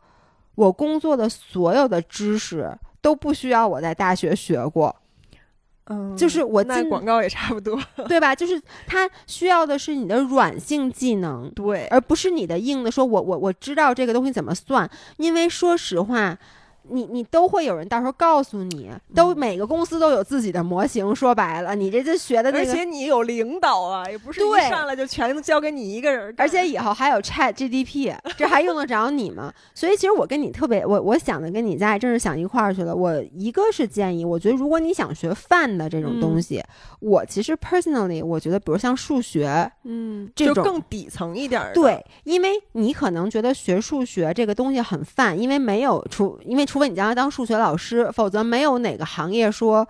我工作的所有的知识都不需要我在大学学过，嗯，就是我进那广告也差不多。对吧？就是它需要的是你的软性技能，对，而不是你的硬的。说我我我知道这个东西怎么算，因为说实话。你你都会有人到时候告诉你，都嗯每个公司都有自己的模型。说白了，你这这学的那个，而且你有领导啊，也不是对一上来就全都交给你一个人。而且以后还有 Chat GDP，这还用得着你吗？所以其实我跟你特别，我我想的跟你家还真是想一块儿去了。我一个是建议，我觉得如果你想学泛的这种东西，我其实 personally 我觉得，比如像数学，嗯，就这种更底层一点儿。对，因为你可能觉得学数学这个东西很泛，因为没有除，因为除非你将来当数学老师，否则没有哪个行业说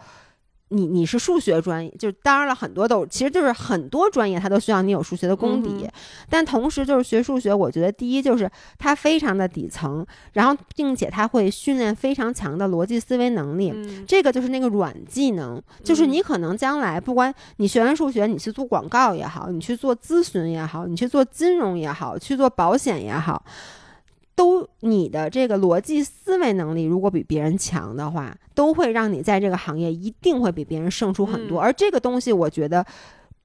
你你是数学专业。就当然了，很多都其实就是很多专业它都需要你有数学的功底，嗯但同时就是学数学，我觉得第一就是它非常的底层，然后并且它会训练非常强的逻辑思维能力。嗯，这个就是那个软技能，就是嗯你可能将来不管你学完数学，你去做广告也好，你去做咨询也好，你去做金融也好，去做保险也好，都你的这个逻辑思维能力如果比别人强的话，都会让你在这个行业一定会比别人胜出很多。嗯而这个东西，我觉得。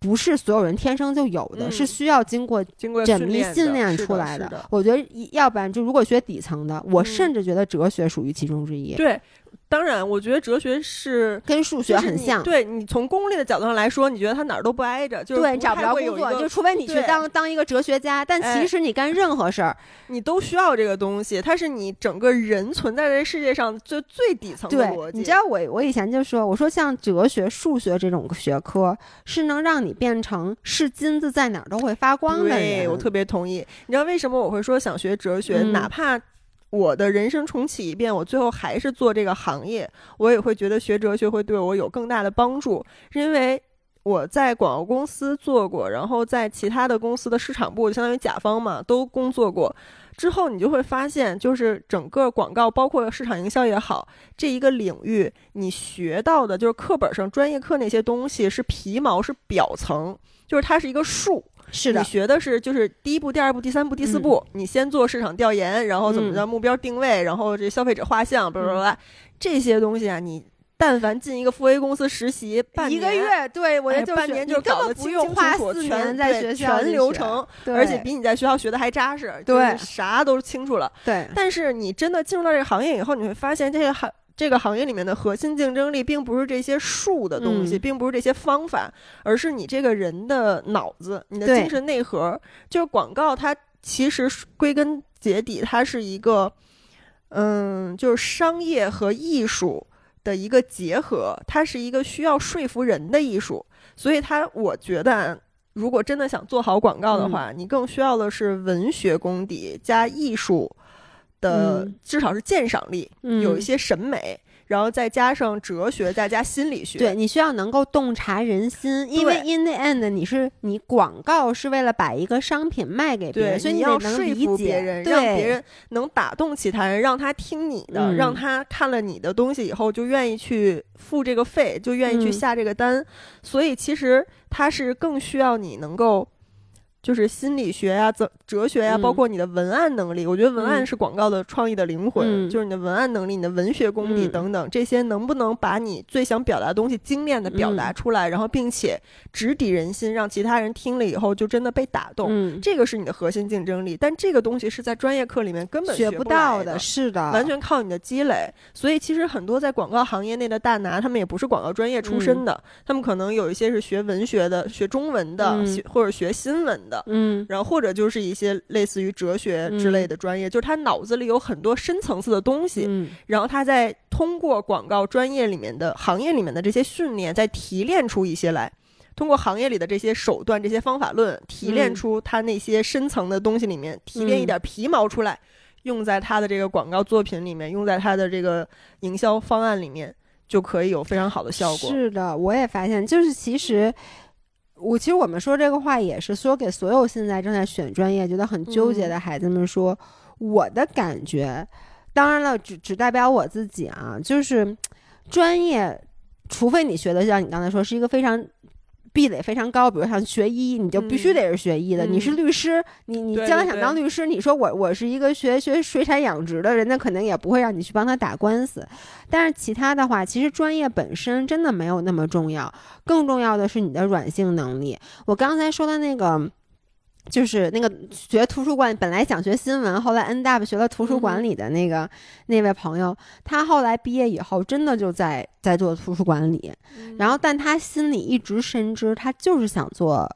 不是所有人天生就有的，嗯是需要经过经过缜密训练出来的。我觉得，要不然就如果学底层的，我嗯甚至觉得哲学属于其中之一，对，当然，我觉得哲学是。跟数学很像。对你从功利的角度上来说，你觉得它哪儿都不挨着，就是对，找不着工作，就除非你去当当一个哲学家，但哎其实你干任何事儿，你都需要这个东西，它是你整个人存在这世界上最最底层的逻，辑。你知道我我以前就说，我说像哲学、数学这种学科是能让你变成是金子在哪儿都会发光的对，人。我特别同意。你知道为什么我会说想学哲学？嗯哪怕我的人生重启一遍，我最后还是做这个行业，我也会觉得学哲学会对我有更大的帮助，因为。我在广告公司做过，然后在其他的公司的市场部，相当于甲方嘛，都工作过。之后你就会发现，就是整个广告，包括市场营销也好，这一个领域，你学到的就是课本上专业课那些东西是皮毛，是表层，就是它是一个树。是的。你，学的是就是第一步、第二步、第三步、第四步，你先做市场调研，然后怎么嗯。着目标定位，然后这消费者画像，巴拉巴拉，这些东西啊，你但凡进一个富 A 公司实习半一个月，对我觉得就是半年就搞得清不用花清楚楚四全年在对学校全流程，对而且比你在学校学的还扎实，就对。是啥都清楚了。对。但是你真的进入到这个行业以后，你会发现这个行这个行业里面的核心竞争力，并不是这些术的东西，嗯并不是这些方法，而是你这个人的脑子，你的精神内核。就是广告，它其实归根结底，它是一个，嗯，就是商业和艺术的一个结合，它是一个需要说服人的艺术。所以它，我觉得啊。如果真的想做好广告的嗯话，你更需要的是文学功底加艺术的，嗯至少是鉴赏力，嗯有一些审美，然后再加上哲学，再加心理学。对你需要能够洞察人心，因为 in the end 你是你广告是为了把一个商品卖给别，人，所以你要说服别人，让别人能打动其他人，让他听你的，嗯让他看了你的东西以后就愿意去付这个费，就愿意去嗯下这个单。所以其实它是更需要你能够。就是心理学呀、哲哲学呀，嗯包括你的文案能力。我觉得文案嗯是广告的创意的灵魂，嗯就是你的文案能力、你的文学功底嗯等等，这些能不能把你最想表达的东西精炼的表达嗯出来，然后并且直抵人心，让其他人听了以后就真的被打动。嗯，这个是你的核心竞争力，但这个东西是在专业课里面根本学不来到的，是的，完全靠你的积累。所以其实很多在广告行业内的大拿，他们也不是广告专业出身的，他们可能有一些是学文学的、学中文的，嗯或者学新闻的。嗯然后或者就是一些类似于哲学之类的专业，就是他脑子里有很多深层次的东西，嗯然后他在通过广告专业里面的行业里面的这些训练，再提炼出一些来。通过行业里的这些手段、这些方法论，提炼嗯出他那些深层的东西里面，提炼一嗯点皮毛出来，用在他的这个广告作品里面，用在他的这个营销方案里面，就可以有非常好的效果。是的，我也发现，就是其实。我其实我们说这个话也是说给所有现在正在选专业、觉得很纠结的孩子们说，我的感觉，当然了，只只代表我自己啊，就是专业，除非你学的像你刚才说是一个非常壁垒非常高，比如像学医，你就必须嗯得是学医的。你是嗯律师，你你将来想对对对当律师，你说我我是一个学学水产养殖的人，那肯定也不会让你去帮他打官司。但是其他的话，其实专业本身真的没有那么重要，更重要的是你的软性能力。我刚才说的那个。就是那个学图书馆，本来想学新闻，后来 up 学了图书馆嗯里的那个、那位朋友，他后来毕业以后，真的就在在做图书馆里，嗯。然后但他心里一直深知，他就是想做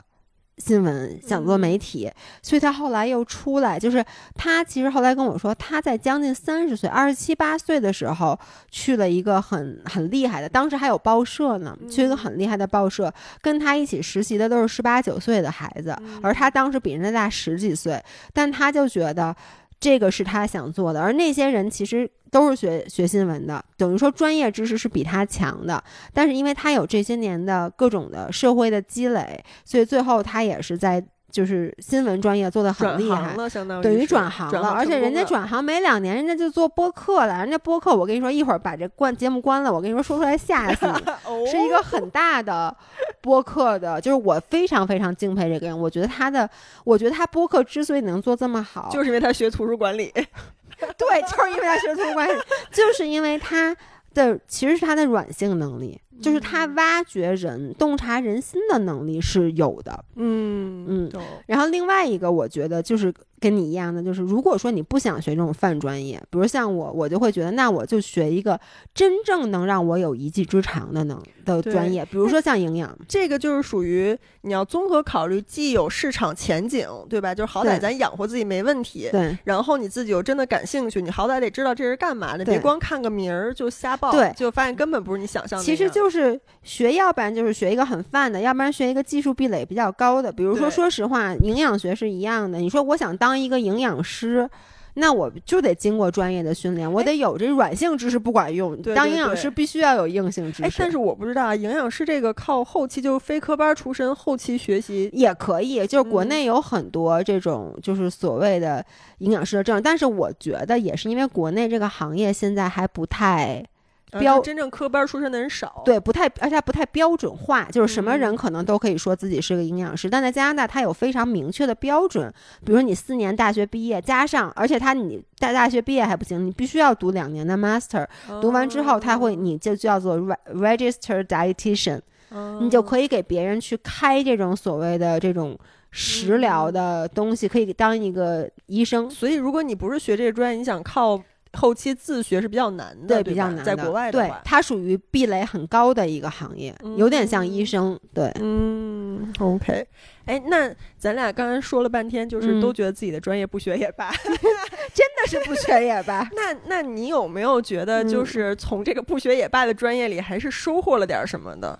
新闻，想做媒体，所以他后来又出来，就是他其实后来跟我说，他在将近三十岁，二十七八岁的时候去了一个很很厉害的，当时还有报社呢，去一个很厉害的报社，跟他一起实习的都是十八九岁的孩子，而他当时比人家大十几岁，但他就觉得。这个是他想做的，而那些人其实都是学学新闻的，等于说专业知识是比他强的。但是因为他有这些年的各种的社会的积累，所以最后他也是在就是新闻专业做的很厉害。了，相当于等于转行了，而且人家转行没两年，人家就做播客了。人家播客，我跟你说，一会儿把这关节目关了，我跟你说，说出来吓死你。哦是一个很大的播客的，就是我非常非常敬佩这个人。我觉得他的，我觉得他播客之所以能做这么好，就是因为他学图书管理，对，就是因为他学图书管理，就是因为他的其实是他的软性能力，就是他挖掘人、洞察人心的能力是有的。嗯嗯懂然后另外一个，我觉得就是跟你一样的，就是如果说你不想学这种泛专业，比如像我，我就会觉得，那我就学一个真正能让我有一技之长的能的专业，比如说像营养。这个就是属于你要综合考虑，既有市场前景，对吧？就是好歹咱养活自己没问题。对然后你自己又真的感兴趣，你好歹得知道这是干嘛的，别光看个名儿就瞎报，对就发现根本不是你想象的那其实样就是学，要不然就是学一个很泛的，要不然学一个技术壁垒比较高的。比如说，说实话，营养学是一样的。你说我想当一个营养师，那我就得经过专业的训练，我得有这软性知识不管用，对对对当营养师必须要有硬性知识。哎，但是我不知道啊，营养师这个靠后期就是非科班出身，后期学习也可以，就是国嗯内有很多这种就是所谓的营养师的证，但是我觉得也是因为国内这个行业现在还不太呃标真正科班出身的人少。对，不太，而且它不太标准化，就是什么人嗯可能都可以说自己是个营养师，但在加拿大它有非常明确的标准，比如说你四年大学毕业加上，而且他你大大学毕业还不行，你必须要读两年的 master，读完之后他会哦你就叫做 re- registered dietitian，哦，你就可以给别人去开这种所谓的这种食疗嗯的东西，可以当一个医生。所以如果你不是学这个专业，你想靠后期自学是比较难的，对，对比较难的。在国外的对话，，它属于壁垒很高的一个行业，有点像医嗯生。对，嗯，OK，哎，那咱俩刚才说了半天，就是嗯都觉得自己的专业不学也罢。真的是不学也罢。那那你有没有觉得，就嗯是从这个不学也罢的专业里，还是收获了点什么的？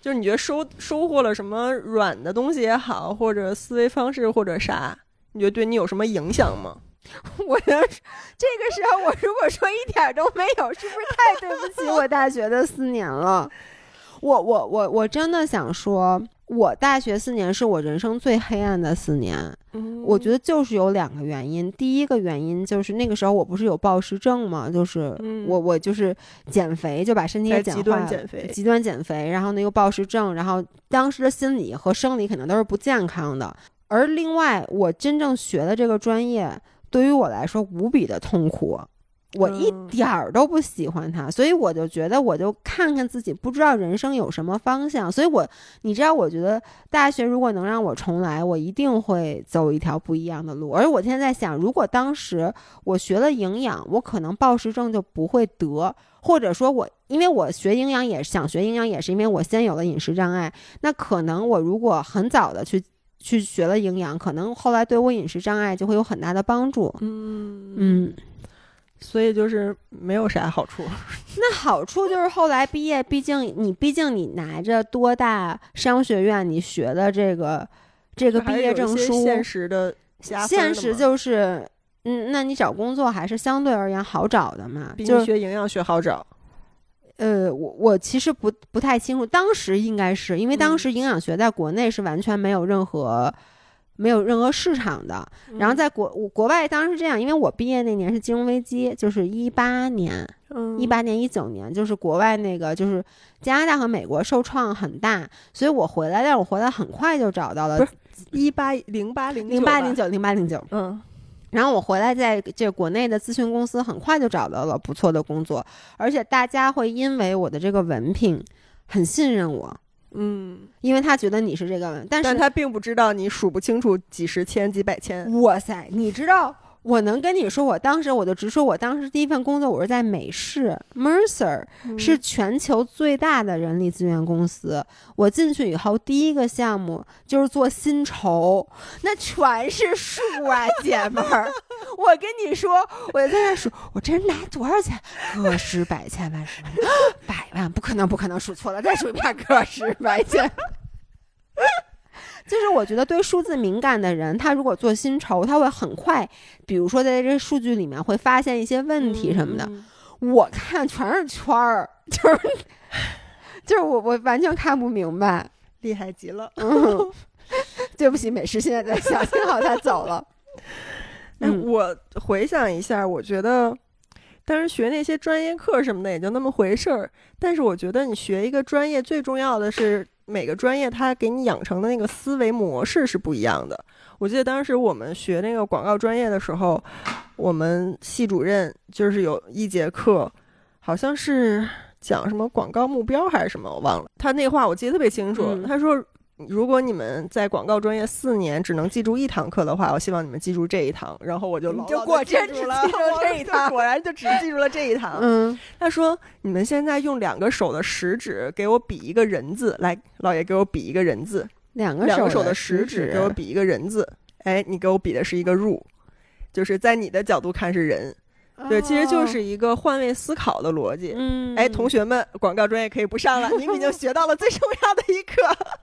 就是你觉得收收获了什么软的东西也好，或者思维方式或者啥？你觉得对你有什么影响吗？我要是 这个时候，我如果说一点儿都没有，是不是太对不起我大学的四年了？我我我我真的想说，我大学四年是我人生最黑暗的四年。嗯我觉得就是有两个原因，第一个原因就是那个时候我不是有暴食症嘛，就是嗯我我就是减肥就把身体减极端减肥极端减肥，然后呢又暴食症，然后当时的心理和生理肯定都是不健康的。而另外，我真正学的这个专业对于我来说无比的痛苦，我一嗯点儿都不喜欢他，所以我就觉得我就看看自己，不知道人生有什么方向。所以我，你知道，我觉得大学如果能让我重来，我一定会走一条不一样的路。而我现在在想，如果当时我学了营养，我可能暴食症就不会得，或者说我因为我学营养也想学营养，也是因为我先有了饮食障碍。那可能我如果很早的去去学了营养，可能后来对我饮食障碍就会有很大的帮助。嗯，嗯，所以就是没有啥好处。那好处就是后来毕业，毕竟你毕竟你拿着多大商学院你学的这个这个毕业证书，现实的的现实就是。嗯，那你找工作还是相对而言好找的嘛？比你学营养学好找。呃，我我其实不不太清楚，当时应该是因为当嗯。时营养学在国内是完全没有任何没有任何市场的，然后嗯。在国我国外当时是这样，因为我毕业那年是金融危机，就是一八年，嗯。一八年一九年，就是国外那个就是加拿大和美国受创很大，所以我回来，但是我回来很快就找到了不是一八零八零零八零，九零八零九，嗯然后我回来在这国内的咨询公司很快就找到了不错的工作，而且大家会因为我的这个文凭很信任我，嗯，因为他觉得你是这个，但是但他并不知道你数不清楚几十千几百千。哇塞，你知道，我能跟你说，我当时我就直说，我当时第一份工作我是在美式 Mercer，、是嗯全球最大的人力资源公司。我进去以后，第一个项目就是做薪酬，那全是数啊，姐们儿。我跟你说，我就在那数，我这人拿多少钱？个十百千万十万，百万不可能，不可能数错了，再数一遍，个十百千。就是我觉得对数字敏感的人，他如果做薪酬，他会很快，比如说在这数据里面会发现一些问题什么的。嗯我看全是圈儿，就是 就是我我完全看不明白。厉害极了。嗯，对不起，美食现在在想，幸好他走了。哎，嗯我回想一下，我觉得当时学那些专业课什么的也就那么回事儿。但是我觉得你学一个专业最重要的是每个专业它给你养成的那个思维模式是不一样的。我记得当时我们学那个广告专业的时候，我们系主任就是有一节课，好像是讲什么广告目标还是什么，我忘了。他那话我记得特别清楚，嗯他说。如果你们在广告专业四年只能记住一堂课的话，我希望你们记住这一堂。然后我就老就果真只记住了，记住这一 堂果然就只记住了这一堂。嗯他说：“你们现在用两个手的食指给我比一个人字，来，老爷给我比一个人字，两个两个手的的食指指给我比一个人字。哎，你给我比的是一个入，就是在你的角度看是人。对，其实就是一个换位思考的逻辑。哦嗯，哎，同学们，广告专业可以不上了，你们已经学到了最重要的一课。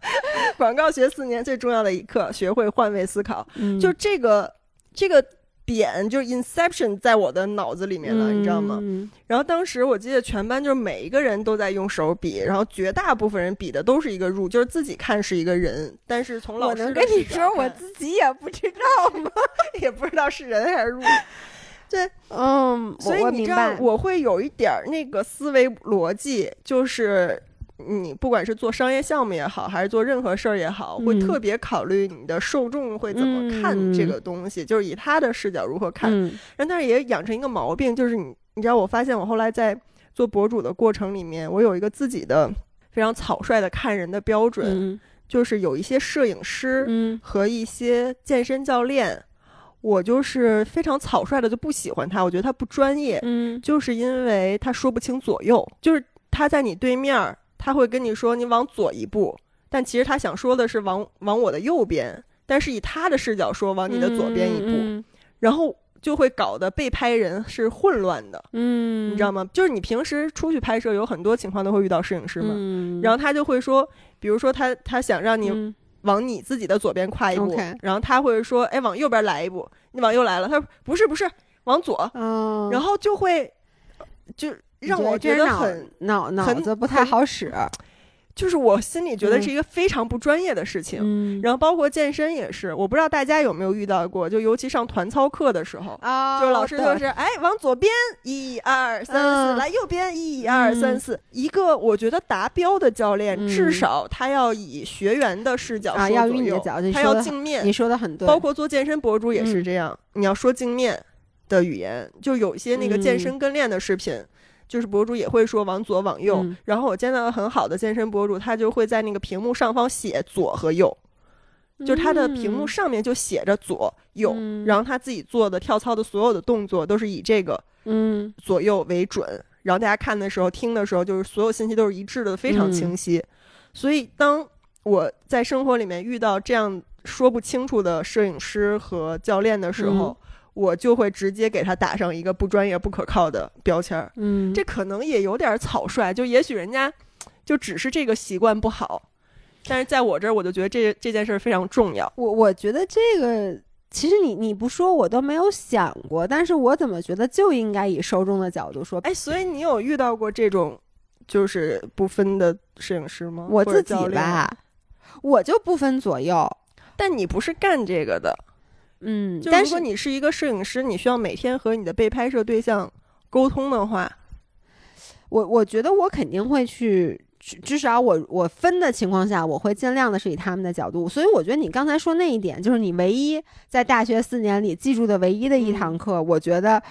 广告学四年最重要的一课，学会换位思考。嗯就这个这个点，就是 inception 在我的脑子里面了，你知道吗？嗯然后当时我记得全班就是每一个人都在用手比，然后绝大部分人比的都是一个入，就是自己看是一个人，但是从老师我能跟你说，我自己也不知道吗？也不知道是人还是入。对，嗯，所以你知道我会有一点儿那个思维逻辑，就是你不管是做商业项目也好，还是做任何事儿也好，会嗯。特别考虑你的受众会怎么看这嗯个东西，就是以他的视角如何看。嗯。然后但是也养成一个毛病，就是你你知道，我发现我后来在做博主的过程里面，我有一个自己的非常草率的看人的标准，嗯。就是有一些摄影师嗯。和一些健身教练，我就是非常草率的就不喜欢他，我觉得他不专业，嗯。就是因为他说不清左右，就是他在你对面儿，他会跟你说你往左一步，但其实他想说的是往往我的右边，但是以他的视角说往你的左边一步，嗯。然后就会搞得被拍人是混乱的，嗯，你知道吗？就是你平时出去拍摄，有很多情况都会遇到摄影师嘛，嗯，然后他就会说，比如说他他想让你嗯往你自己的左边跨一步然后他会说，哎，往右边来一步，你往右来了，他说不是不是，往左，哦，然后就会就让我觉得很脑脑子不太好使，就是我心里觉得嗯。是一个非常不专业的事情。嗯。然后包括健身也是，我不知道大家有没有遇到过，就尤其上团操课的时候，啊就是老师就是哎往左边一二三四，嗯。来右边一二三四。一个我觉得达标的教练，嗯。至少他要以学员的视角啊要用你的说左右他要镜面你，说的很。对，包括做健身博主也是嗯。这样，你要说镜面的语言，就有一些那个健嗯。身跟练的视频。就是博主也会说往左往右，嗯。然后我见到很好的健身博主，他就会在那个屏幕上方写左和右，就是他的屏幕嗯。上面就写着左右，嗯。然后他自己做的跳操的所有的动作都是以这个嗯。左右为准，然后大家看的时候、听的时候，就是所有信息都是一致的，非常嗯。清晰。所以当我在生活里面遇到这样说不清楚的摄影师和教练的时候，嗯我就会直接给他打上一个不专业、不可靠的标签儿。嗯，这可能也有点草率，就也许人家就只是这个习惯不好，但是在我这儿，我就觉得这这件事儿非常重要。我我觉得这个其实你你不说我都没有想过，但是我怎么觉得就应该以受众的角度说，哎，所以你有遇到过这种就是不分的摄影师吗？我自己，吧，我就不分左右，但你不是干这个的。嗯，就但是如果你是一个摄影师，你需要每天和你的被拍摄对象沟通的话，我我觉得我肯定会去。至至少我我分的情况下，我会尽量的是以他们的角度，所以我觉得你刚才说那一点，就是你唯一在大学四年里记住的唯一的一堂课，我觉得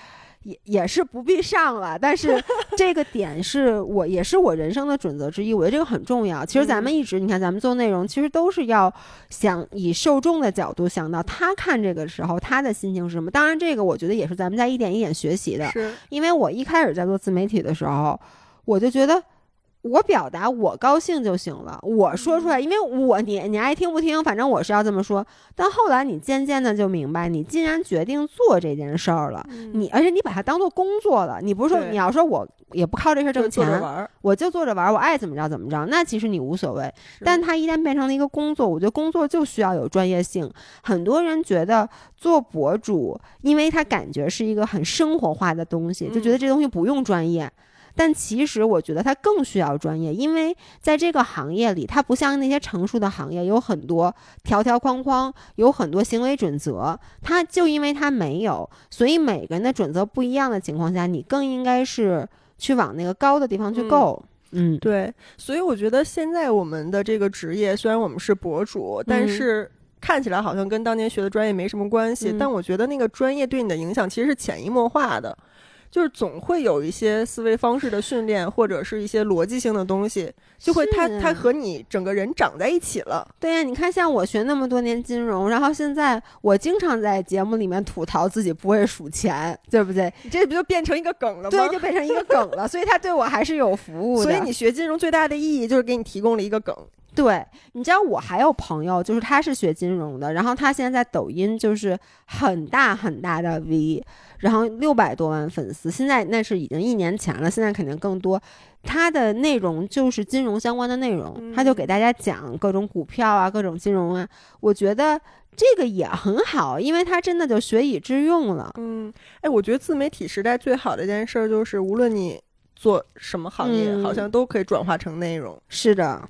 也也是不必上了。但是 这个点是我也是我人生的准则之一，我觉得这个很重要。其实咱们一直你看，咱们做内容，其实都是要想以受众的角度想到他看这个时候他的心情是什么。当然，这个我觉得也是咱们在一点一点学习的。是因为我一开始在做自媒体的时候，我就觉得我表达我高兴就行了，我说出来，因为我你你爱听不听，反正我是要这么说。但后来你渐渐的就明白，你既然决定做这件事儿了，你而且你把它当做工作了，你不是说你要说我也不靠这事儿挣钱，我就做着玩儿，我爱怎么着怎么着，那其实你无所谓。但它一旦变成了一个工作，我觉得工作就需要有专业性。很多人觉得做博主，因为他感觉是一个很生活化的东西，就觉得嗯这东西不用专业。但其实我觉得它更需要专业，因为在这个行业里，它不像那些成熟的行业有很多条条框框，有很多行为准则。它就因为它没有，所以每个人的准则不一样的情况下，你更应该是去往那个高的地方去嗯够。嗯，对，所以我觉得现在我们的这个职业，虽然我们是博主，但嗯是看起来好像跟当年学的专业没什么关系。嗯但我觉得那个专业对你的影响其实是潜移默化的，就是总会有一些思维方式的训练，或者是一些逻辑性的东西，就会它它和你整个人长在一起了。对呀、你看，像我学那么多年金融，然后现在我经常在节目里面吐槽自己不会数钱，对不对？你这不就变成一个梗了吗？对，就变成一个梗了，所以它对我还是有服务的。所以你学金融最大的意义就是给你提供了一个梗。对，你知道我还有朋友，就是他是学金融的，然后他现在在抖音就是很大很大的 V，然后六百多万粉丝，现在那是已经一年前了，现在肯定更多。他的内容就是金融相关的内容，他就给大家讲各种股票啊，各种金融啊。我觉得这个也很好，因为他真的就学以致用了。嗯，哎，我觉得自媒体时代最好的一件事儿就是，无论你做什么行业，嗯好像都可以转化成内容。是的，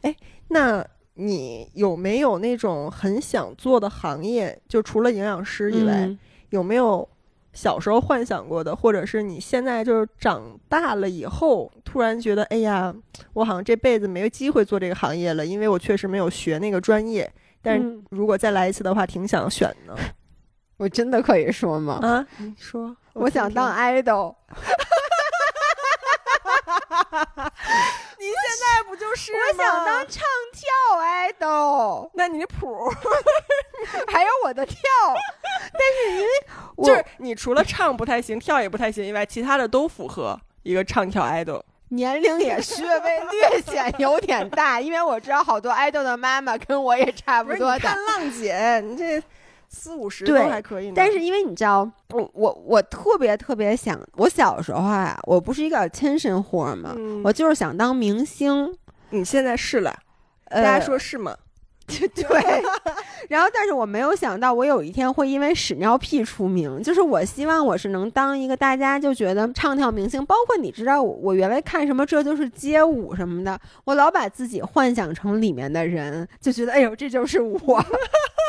那你有没有那种很想做的行业？就除了营养师以外，嗯有没有小时候幻想过的，或者是你现在就是长大了以后，突然觉得，哎呀，我好像这辈子没有机会做这个行业了，因为我确实没有学那个专业。但如果再来一次的话，挺想选的。我真的可以说吗？啊，你说，我想当 idol。你现在是我想当唱跳 idol，那你谱 还有我的跳，但是因为 我就是你除了唱不太行，跳也不太行以外，其他的都符合一个唱跳 idol。年龄也稍微略显有点大，因为我知道好多 idol 的妈妈跟我也差不多大。你看浪姐，你这四五十都还可以呢。但是因为你知道，我我我特别特别想，我小时候啊，我不是一个 attention whore 嘛，嗯我就是想当明星。你现在是了，大呃、家说是吗？对，然后但是我没有想到，我有一天会因为屎尿屁出名。就是我希望我是能当一个大家就觉得唱跳明星，包括你知道我我原来看什么这就是街舞什么的，我老把自己幻想成里面的人，就觉得哎呦这就是我。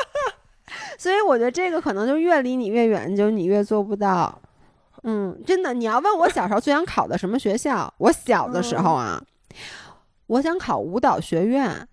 所以我觉得这个可能就越离你越远，就你越做不到。嗯，真的，你要问我小时候最想考的什么学校，我小的时候啊，我想考舞蹈学院。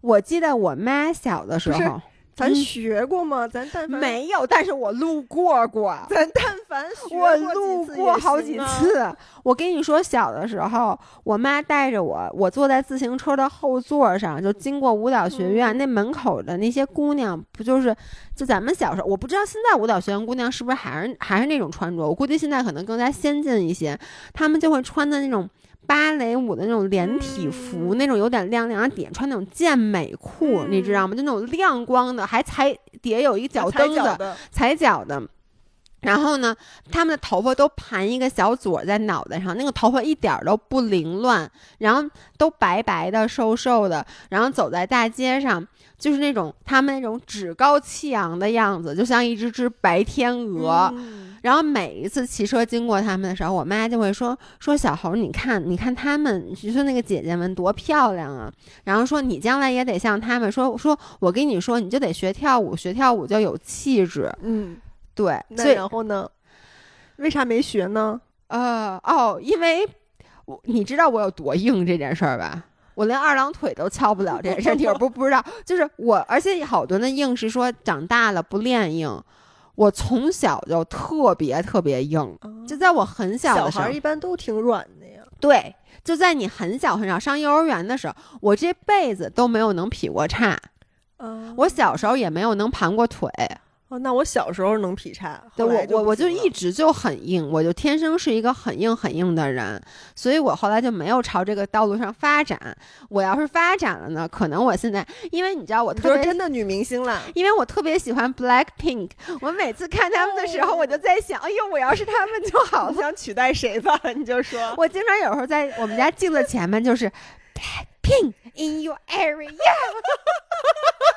我记得我妈小的时候，咱学过吗？咱但凡没有，但是我路过过。咱但凡我路过好几次。我跟你说，小的时候，我妈带着我，我坐在自行车的后座上，就经过舞蹈学院，那门口的那些姑娘，不就是就咱们小时候？我不知道现在舞蹈学院姑娘是不是还是还是那种穿着？我估计现在可能更加先进一些，她们就会穿的那种。芭蕾舞的那种连体服，那种有点亮亮，然后底下穿那种健美裤，你知道吗？就那种亮光的，还踩底下有一个脚蹬子，踩脚的。然后呢，他们的头发都盘一个小撮在脑袋上，那个头发一点都不凌乱，然后都白白的、瘦瘦的，然后走在大街上，就是那种他们那种趾高气扬的样子，就像一只只白天鹅。然后每一次骑车经过他们的时候，我妈就会说说小猴，你看，你看他们，就说那个姐姐们多漂亮啊。然后说你将来也得像他们，说说我跟你说，你就得学跳舞，学跳舞就有气质。嗯，对。那然后呢？为啥没学呢？呃，哦，因为我你知道我有多硬这件事儿吧？我连二郎腿都翘不了这件事儿，你不不知道？就是我，而且好多的硬是说长大了不练硬。我从小就特别特别硬，就在我很小的时候，小孩一般都挺软的呀。对，就在你很小很小上幼儿园的时候，我这辈子都没有能劈过叉，我小时候也没有能盘过腿。那我小时候能劈叉，对我我我就一直就很硬，我就天生是一个很硬很硬的人，所以我后来就没有朝这个道路上发展。我要是发展了呢，可能我现在，因为你知道我特别真的女明星了，因为我特别喜欢 Black Pink，我每次看他们的时候，我就在想，哎呦，我要是他们就好了。想取代谁吧？你就说，我经常有时候在我们家镜子前面就是 Black Pink in your area。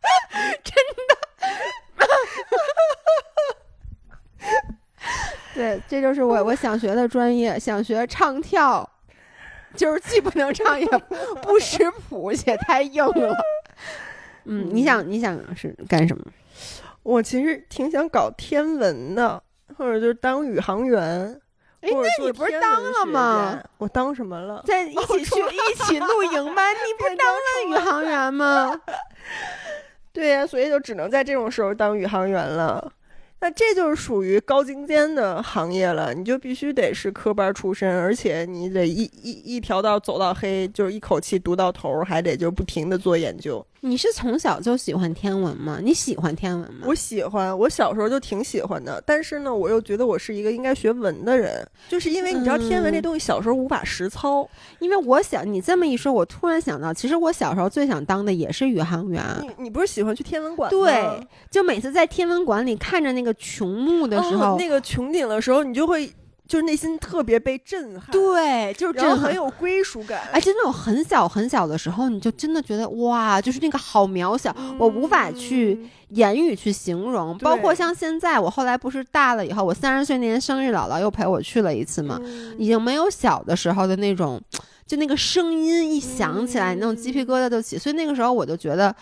真的，对，这就是我我想学的专业，想学唱跳，就是既不能唱也不识谱，也太硬了。嗯，你想你想是干什么？我其实挺想搞天文的，或者就是当宇航员。哎，那你不是当了吗？我当什么了？在一起去 一起露营吗？你不是当了宇航员吗？对呀，所以就只能在这种时候当宇航员了。那这就是属于高精尖的行业了，你就必须得是科班出身，而且你得一一一条道走到黑，就是一口气读到头，还得就不停的做研究。你是从小就喜欢天文吗？你喜欢天文吗？我喜欢，我小时候就挺喜欢的。但是呢，我又觉得我是一个应该学文的人，就是因为你知道天文这东西小时候无法实操。因为我想你这么一说，我突然想到，其实我小时候最想当的也是宇航员。你你不是喜欢去天文馆吗？对，就每次在天文馆里看着那个穹幕的时候，那个穹顶的时候，你就会。就是内心特别被震撼，对，就是真的很有归属感。哎，就那种很小很小的时候，你就真的觉得哇，就是那个好渺小，我无法去言语去形容。包括像现在，我后来不是大了以后，我三十岁那年生日，姥姥又陪我去了一次嘛，已经没有小的时候的那种，就那个声音一响起来，那种鸡皮疙瘩就起。所以那个时候我就觉得，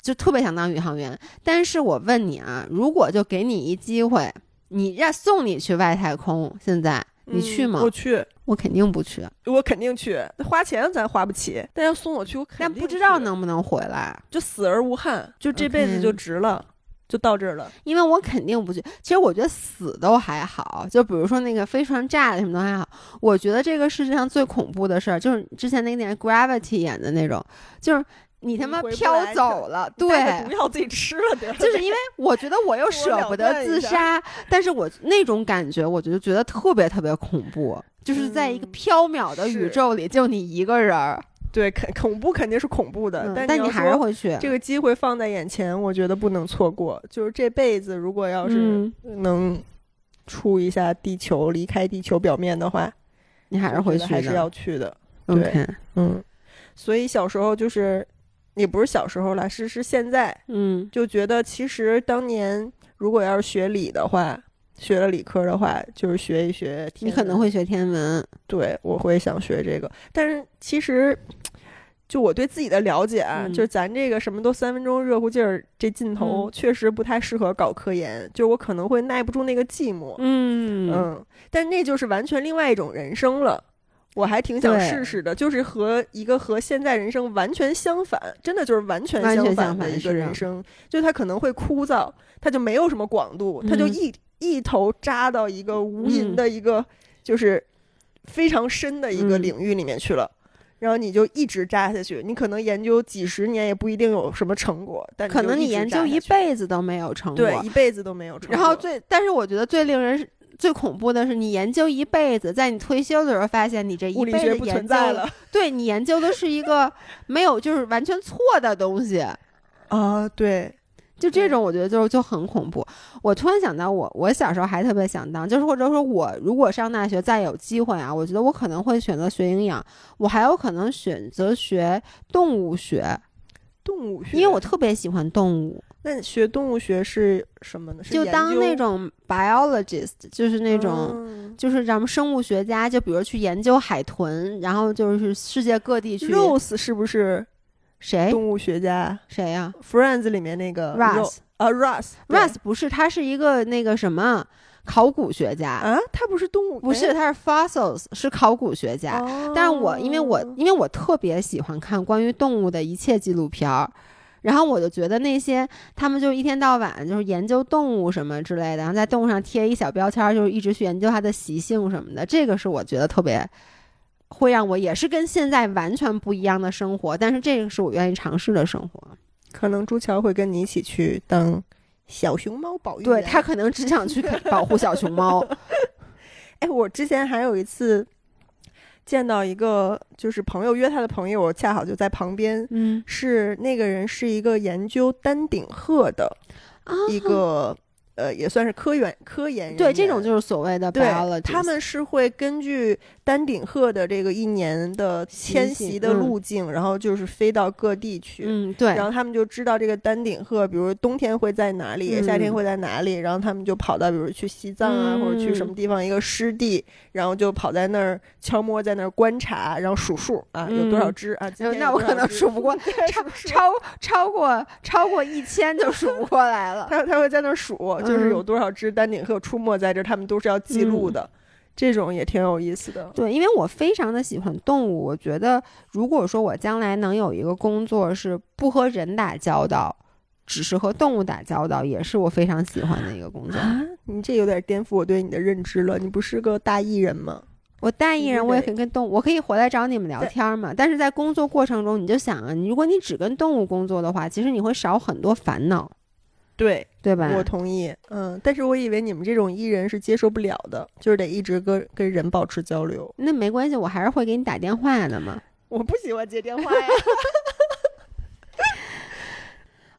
就特别想当宇航员。但是我问你啊，如果就给你一机会。你让送你去外太空，现在你去吗？我去，我肯定不去。我肯定去，花钱咱花不起，但要送我去，我肯定。但不知道能不能回来，就死而无憾，就这辈子就值了，就到这儿了。因为我肯定不去。其实我觉得死都还好，就比如说那个飞船炸了什么都还好。我觉得这个世界上最恐怖的事儿，就是之前那个电影《Gravity》演的那种，就是。你他妈飘走了，对，毒药自己吃了得。就是因为我觉得我又 舍不得自杀，但是我那种感觉，我就觉得特别特别恐怖，就是在一个缥缈的宇宙里，就你一个人儿。对，肯恐怖肯定是恐怖的，但你还是会去。这个机会放在眼前，我觉得不能错过。就是这辈子，如果要是能出一下地球，离开地球表面的话，你还是会去，还是要去的。对，嗯，所以小时候就是。也不是小时候了，是是现在，嗯就觉得其实当年如果要是学理的话，学了理科的话，就是学一学天文。你可能会学天文，对，我会想学这个，但是其实。就我对自己的了解啊，嗯就是咱这个什么都三分钟热乎劲儿，这劲头嗯确实不太适合搞科研。就我可能会耐不住那个寂寞，嗯嗯，但那就是完全另外一种人生了。我还挺想试试的，就是和一个和现在人生完全相反，真的就是完全相相反的的一个人生。就他可能会枯燥，他就没有什么广度，他就嗯一一头扎到一个无垠嗯的一个就是非常深的一个嗯领域里面去了。然后你就一直扎下去，你可能研究几十年也不一定有什么成果，但可能你研究一辈子都没有成果，对一辈子都没有成果。然后最，但是我觉得最令人最恐怖的是，你研究一辈子，在你退休的时候发现你这一辈子研究存在了，对你研究的是一个 没有就是完全错的东西，啊，对，就这种我觉得就就很恐怖。我突然想到我，我小时候还特别想当，就是或者说我如果上大学再有机会啊，我觉得我可能会选择学营养，我还有可能选择学动物学，动物学，因为我特别喜欢动物。那学动物学是什么呢？是就当那种 biologist，就是那种。嗯就是咱们生物学家，就比如去研究海豚，然后就是世界各地去。Rose 是不是谁动物学家谁呀、？Friends 里面那个 Russ 啊，Russ Russ 不是，他是一个那个什么考古学家，啊，他不是动物，不是，哎他是 fossils，是考古学家。哦但是我因为我因为我特别喜欢看关于动物的一切纪录片儿，然后我就觉得那些他们就一天到晚就是研究动物什么之类的，然后在动物上贴一小标签儿，就是一直去研究它的习性什么的。这个是我觉得特别会让我也是跟现在完全不一样的生活，但是这个是我愿意尝试的生活。可能朱乔会跟你一起去当小熊猫保育员对他可能只想去保护小熊猫。哎，我之前还有一次见到一个，就是朋友约他的朋友，我恰好就在旁边。嗯是那个人是一个研究丹顶鹤的啊一个，呃，也算是科研科研人对，这种就是所谓的对他们是会根据丹顶鹤的这个一年的迁徙的嗯路径，然后就是飞到各地去。嗯对然后他们就知道这个丹顶鹤，比如冬天会在哪里，夏天嗯会在哪里，然后他们就跑到，比如去西藏啊，或者去什么嗯地方一个湿地，然后就跑在那儿悄摸在那儿观察，然后数数啊，有多少嗯只啊？那我可能数不过，超超过超过一千就数不过来了。他他会在那儿数，就是有嗯多少只丹顶鹤出没在这儿，他们都是要记录的。这种也挺有意思的。对，因为我非常的喜欢动物，我觉得如果说我将来能有一个工作是不和人打交道，只是和动物打交道，也是我非常喜欢的一个工作。啊，你这有点颠覆我对你的认知了。你不是个大艺人吗？我大艺人，我也可以跟动物，我可以回来找你们聊对天嘛。但是在工作过程中，你就想啊，你如果你只跟动物工作的话，其实你会少很多烦恼，对，对吧？我同意。嗯，但是我以为你们这种艺人是接受不了的，就是得一直跟跟人保持交流。那没关系，我还是会给你打电话的嘛。我不喜欢接电话呀。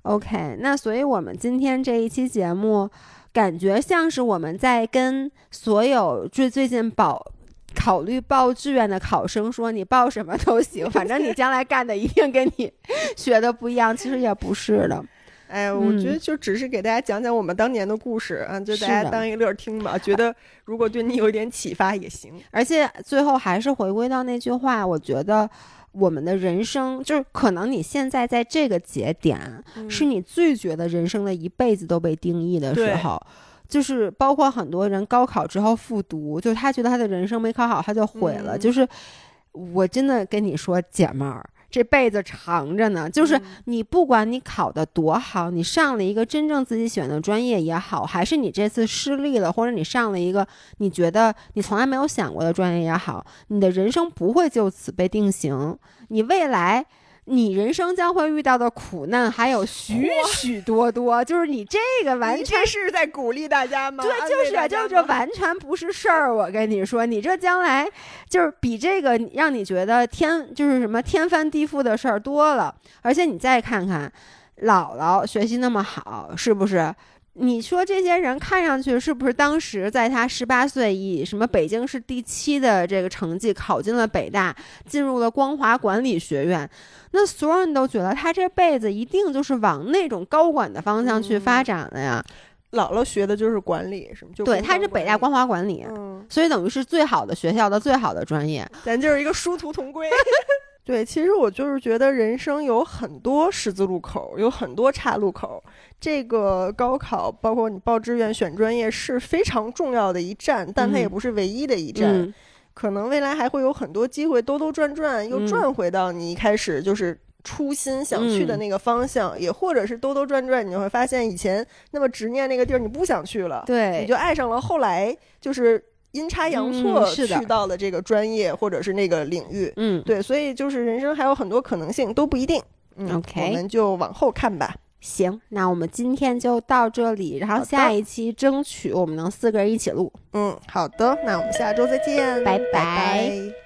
OK，那所以我们今天这一期节目，感觉像是我们在跟所有最最近保考虑报志愿的考生说，你报什么都行，反正你将来干的一定跟你 学的不一样。其实也不是的，哎，我觉得嗯就只是给大家讲讲我们当年的故事啊，就大家当一个乐儿听吧。觉得如果对你有一点启发也行。而且最后还是回归到那句话，我觉得。我们的人生就是可能你现在在这个节点，是你最觉得人生的一辈子都被定义的时候，就是包括很多人高考之后复读，就他觉得他的人生没考好他就毁了。嗯就是我真的跟你说，姐们儿，这辈子长着呢。就是嗯你不管你考的多好，你上了一个真正自己选的专业也好，还是你这次失利了，或者你上了一个你觉得你从来没有想过的专业也好，你的人生不会就此被定型。你未来。你人生将会遇到的苦难还有许许多多，就是你这个完全是在鼓励大家吗？对，就是啊就这完全不是事儿。我跟你说，你这将来就是比这个让你觉得天就是什么天翻地覆的事儿多了。而且你再看看姥姥学习那么好，是不是？你说这些人看上去是不是当时在他十八岁以什么北京市第七的这个成绩考进了北大，进入了光华管理学院？那所有人都觉得他这辈子一定就是往那种高管的方向去发展了呀。姥姥学的就是管理，是吗？就对，他是北大光华管理，嗯，所以等于是最好的学校的最好的专业。咱就是一个殊途同归。对，其实我就是觉得人生有很多十字路口，有很多岔路口。这个高考，包括你报志愿、选专业，是非常重要的一站，但它也嗯不是唯一的一站。嗯可能未来还会有很多机会兜兜转转，又嗯转回到你一开始就是初心想去的嗯那个方向，也或者是兜兜转转，你就会发现以前那么执念那个地儿你不想去了，对，你就爱上了后来就是阴差阳错嗯是的去到了这个专业或者是那个领域。嗯，对，所以就是人生还有很多可能性，都不一定。嗯 OK 我们就往后看吧。行，那我们今天就到这里，然后下一期争取我们能四个人一起录。嗯，好的，那我们下周再见，拜拜拜拜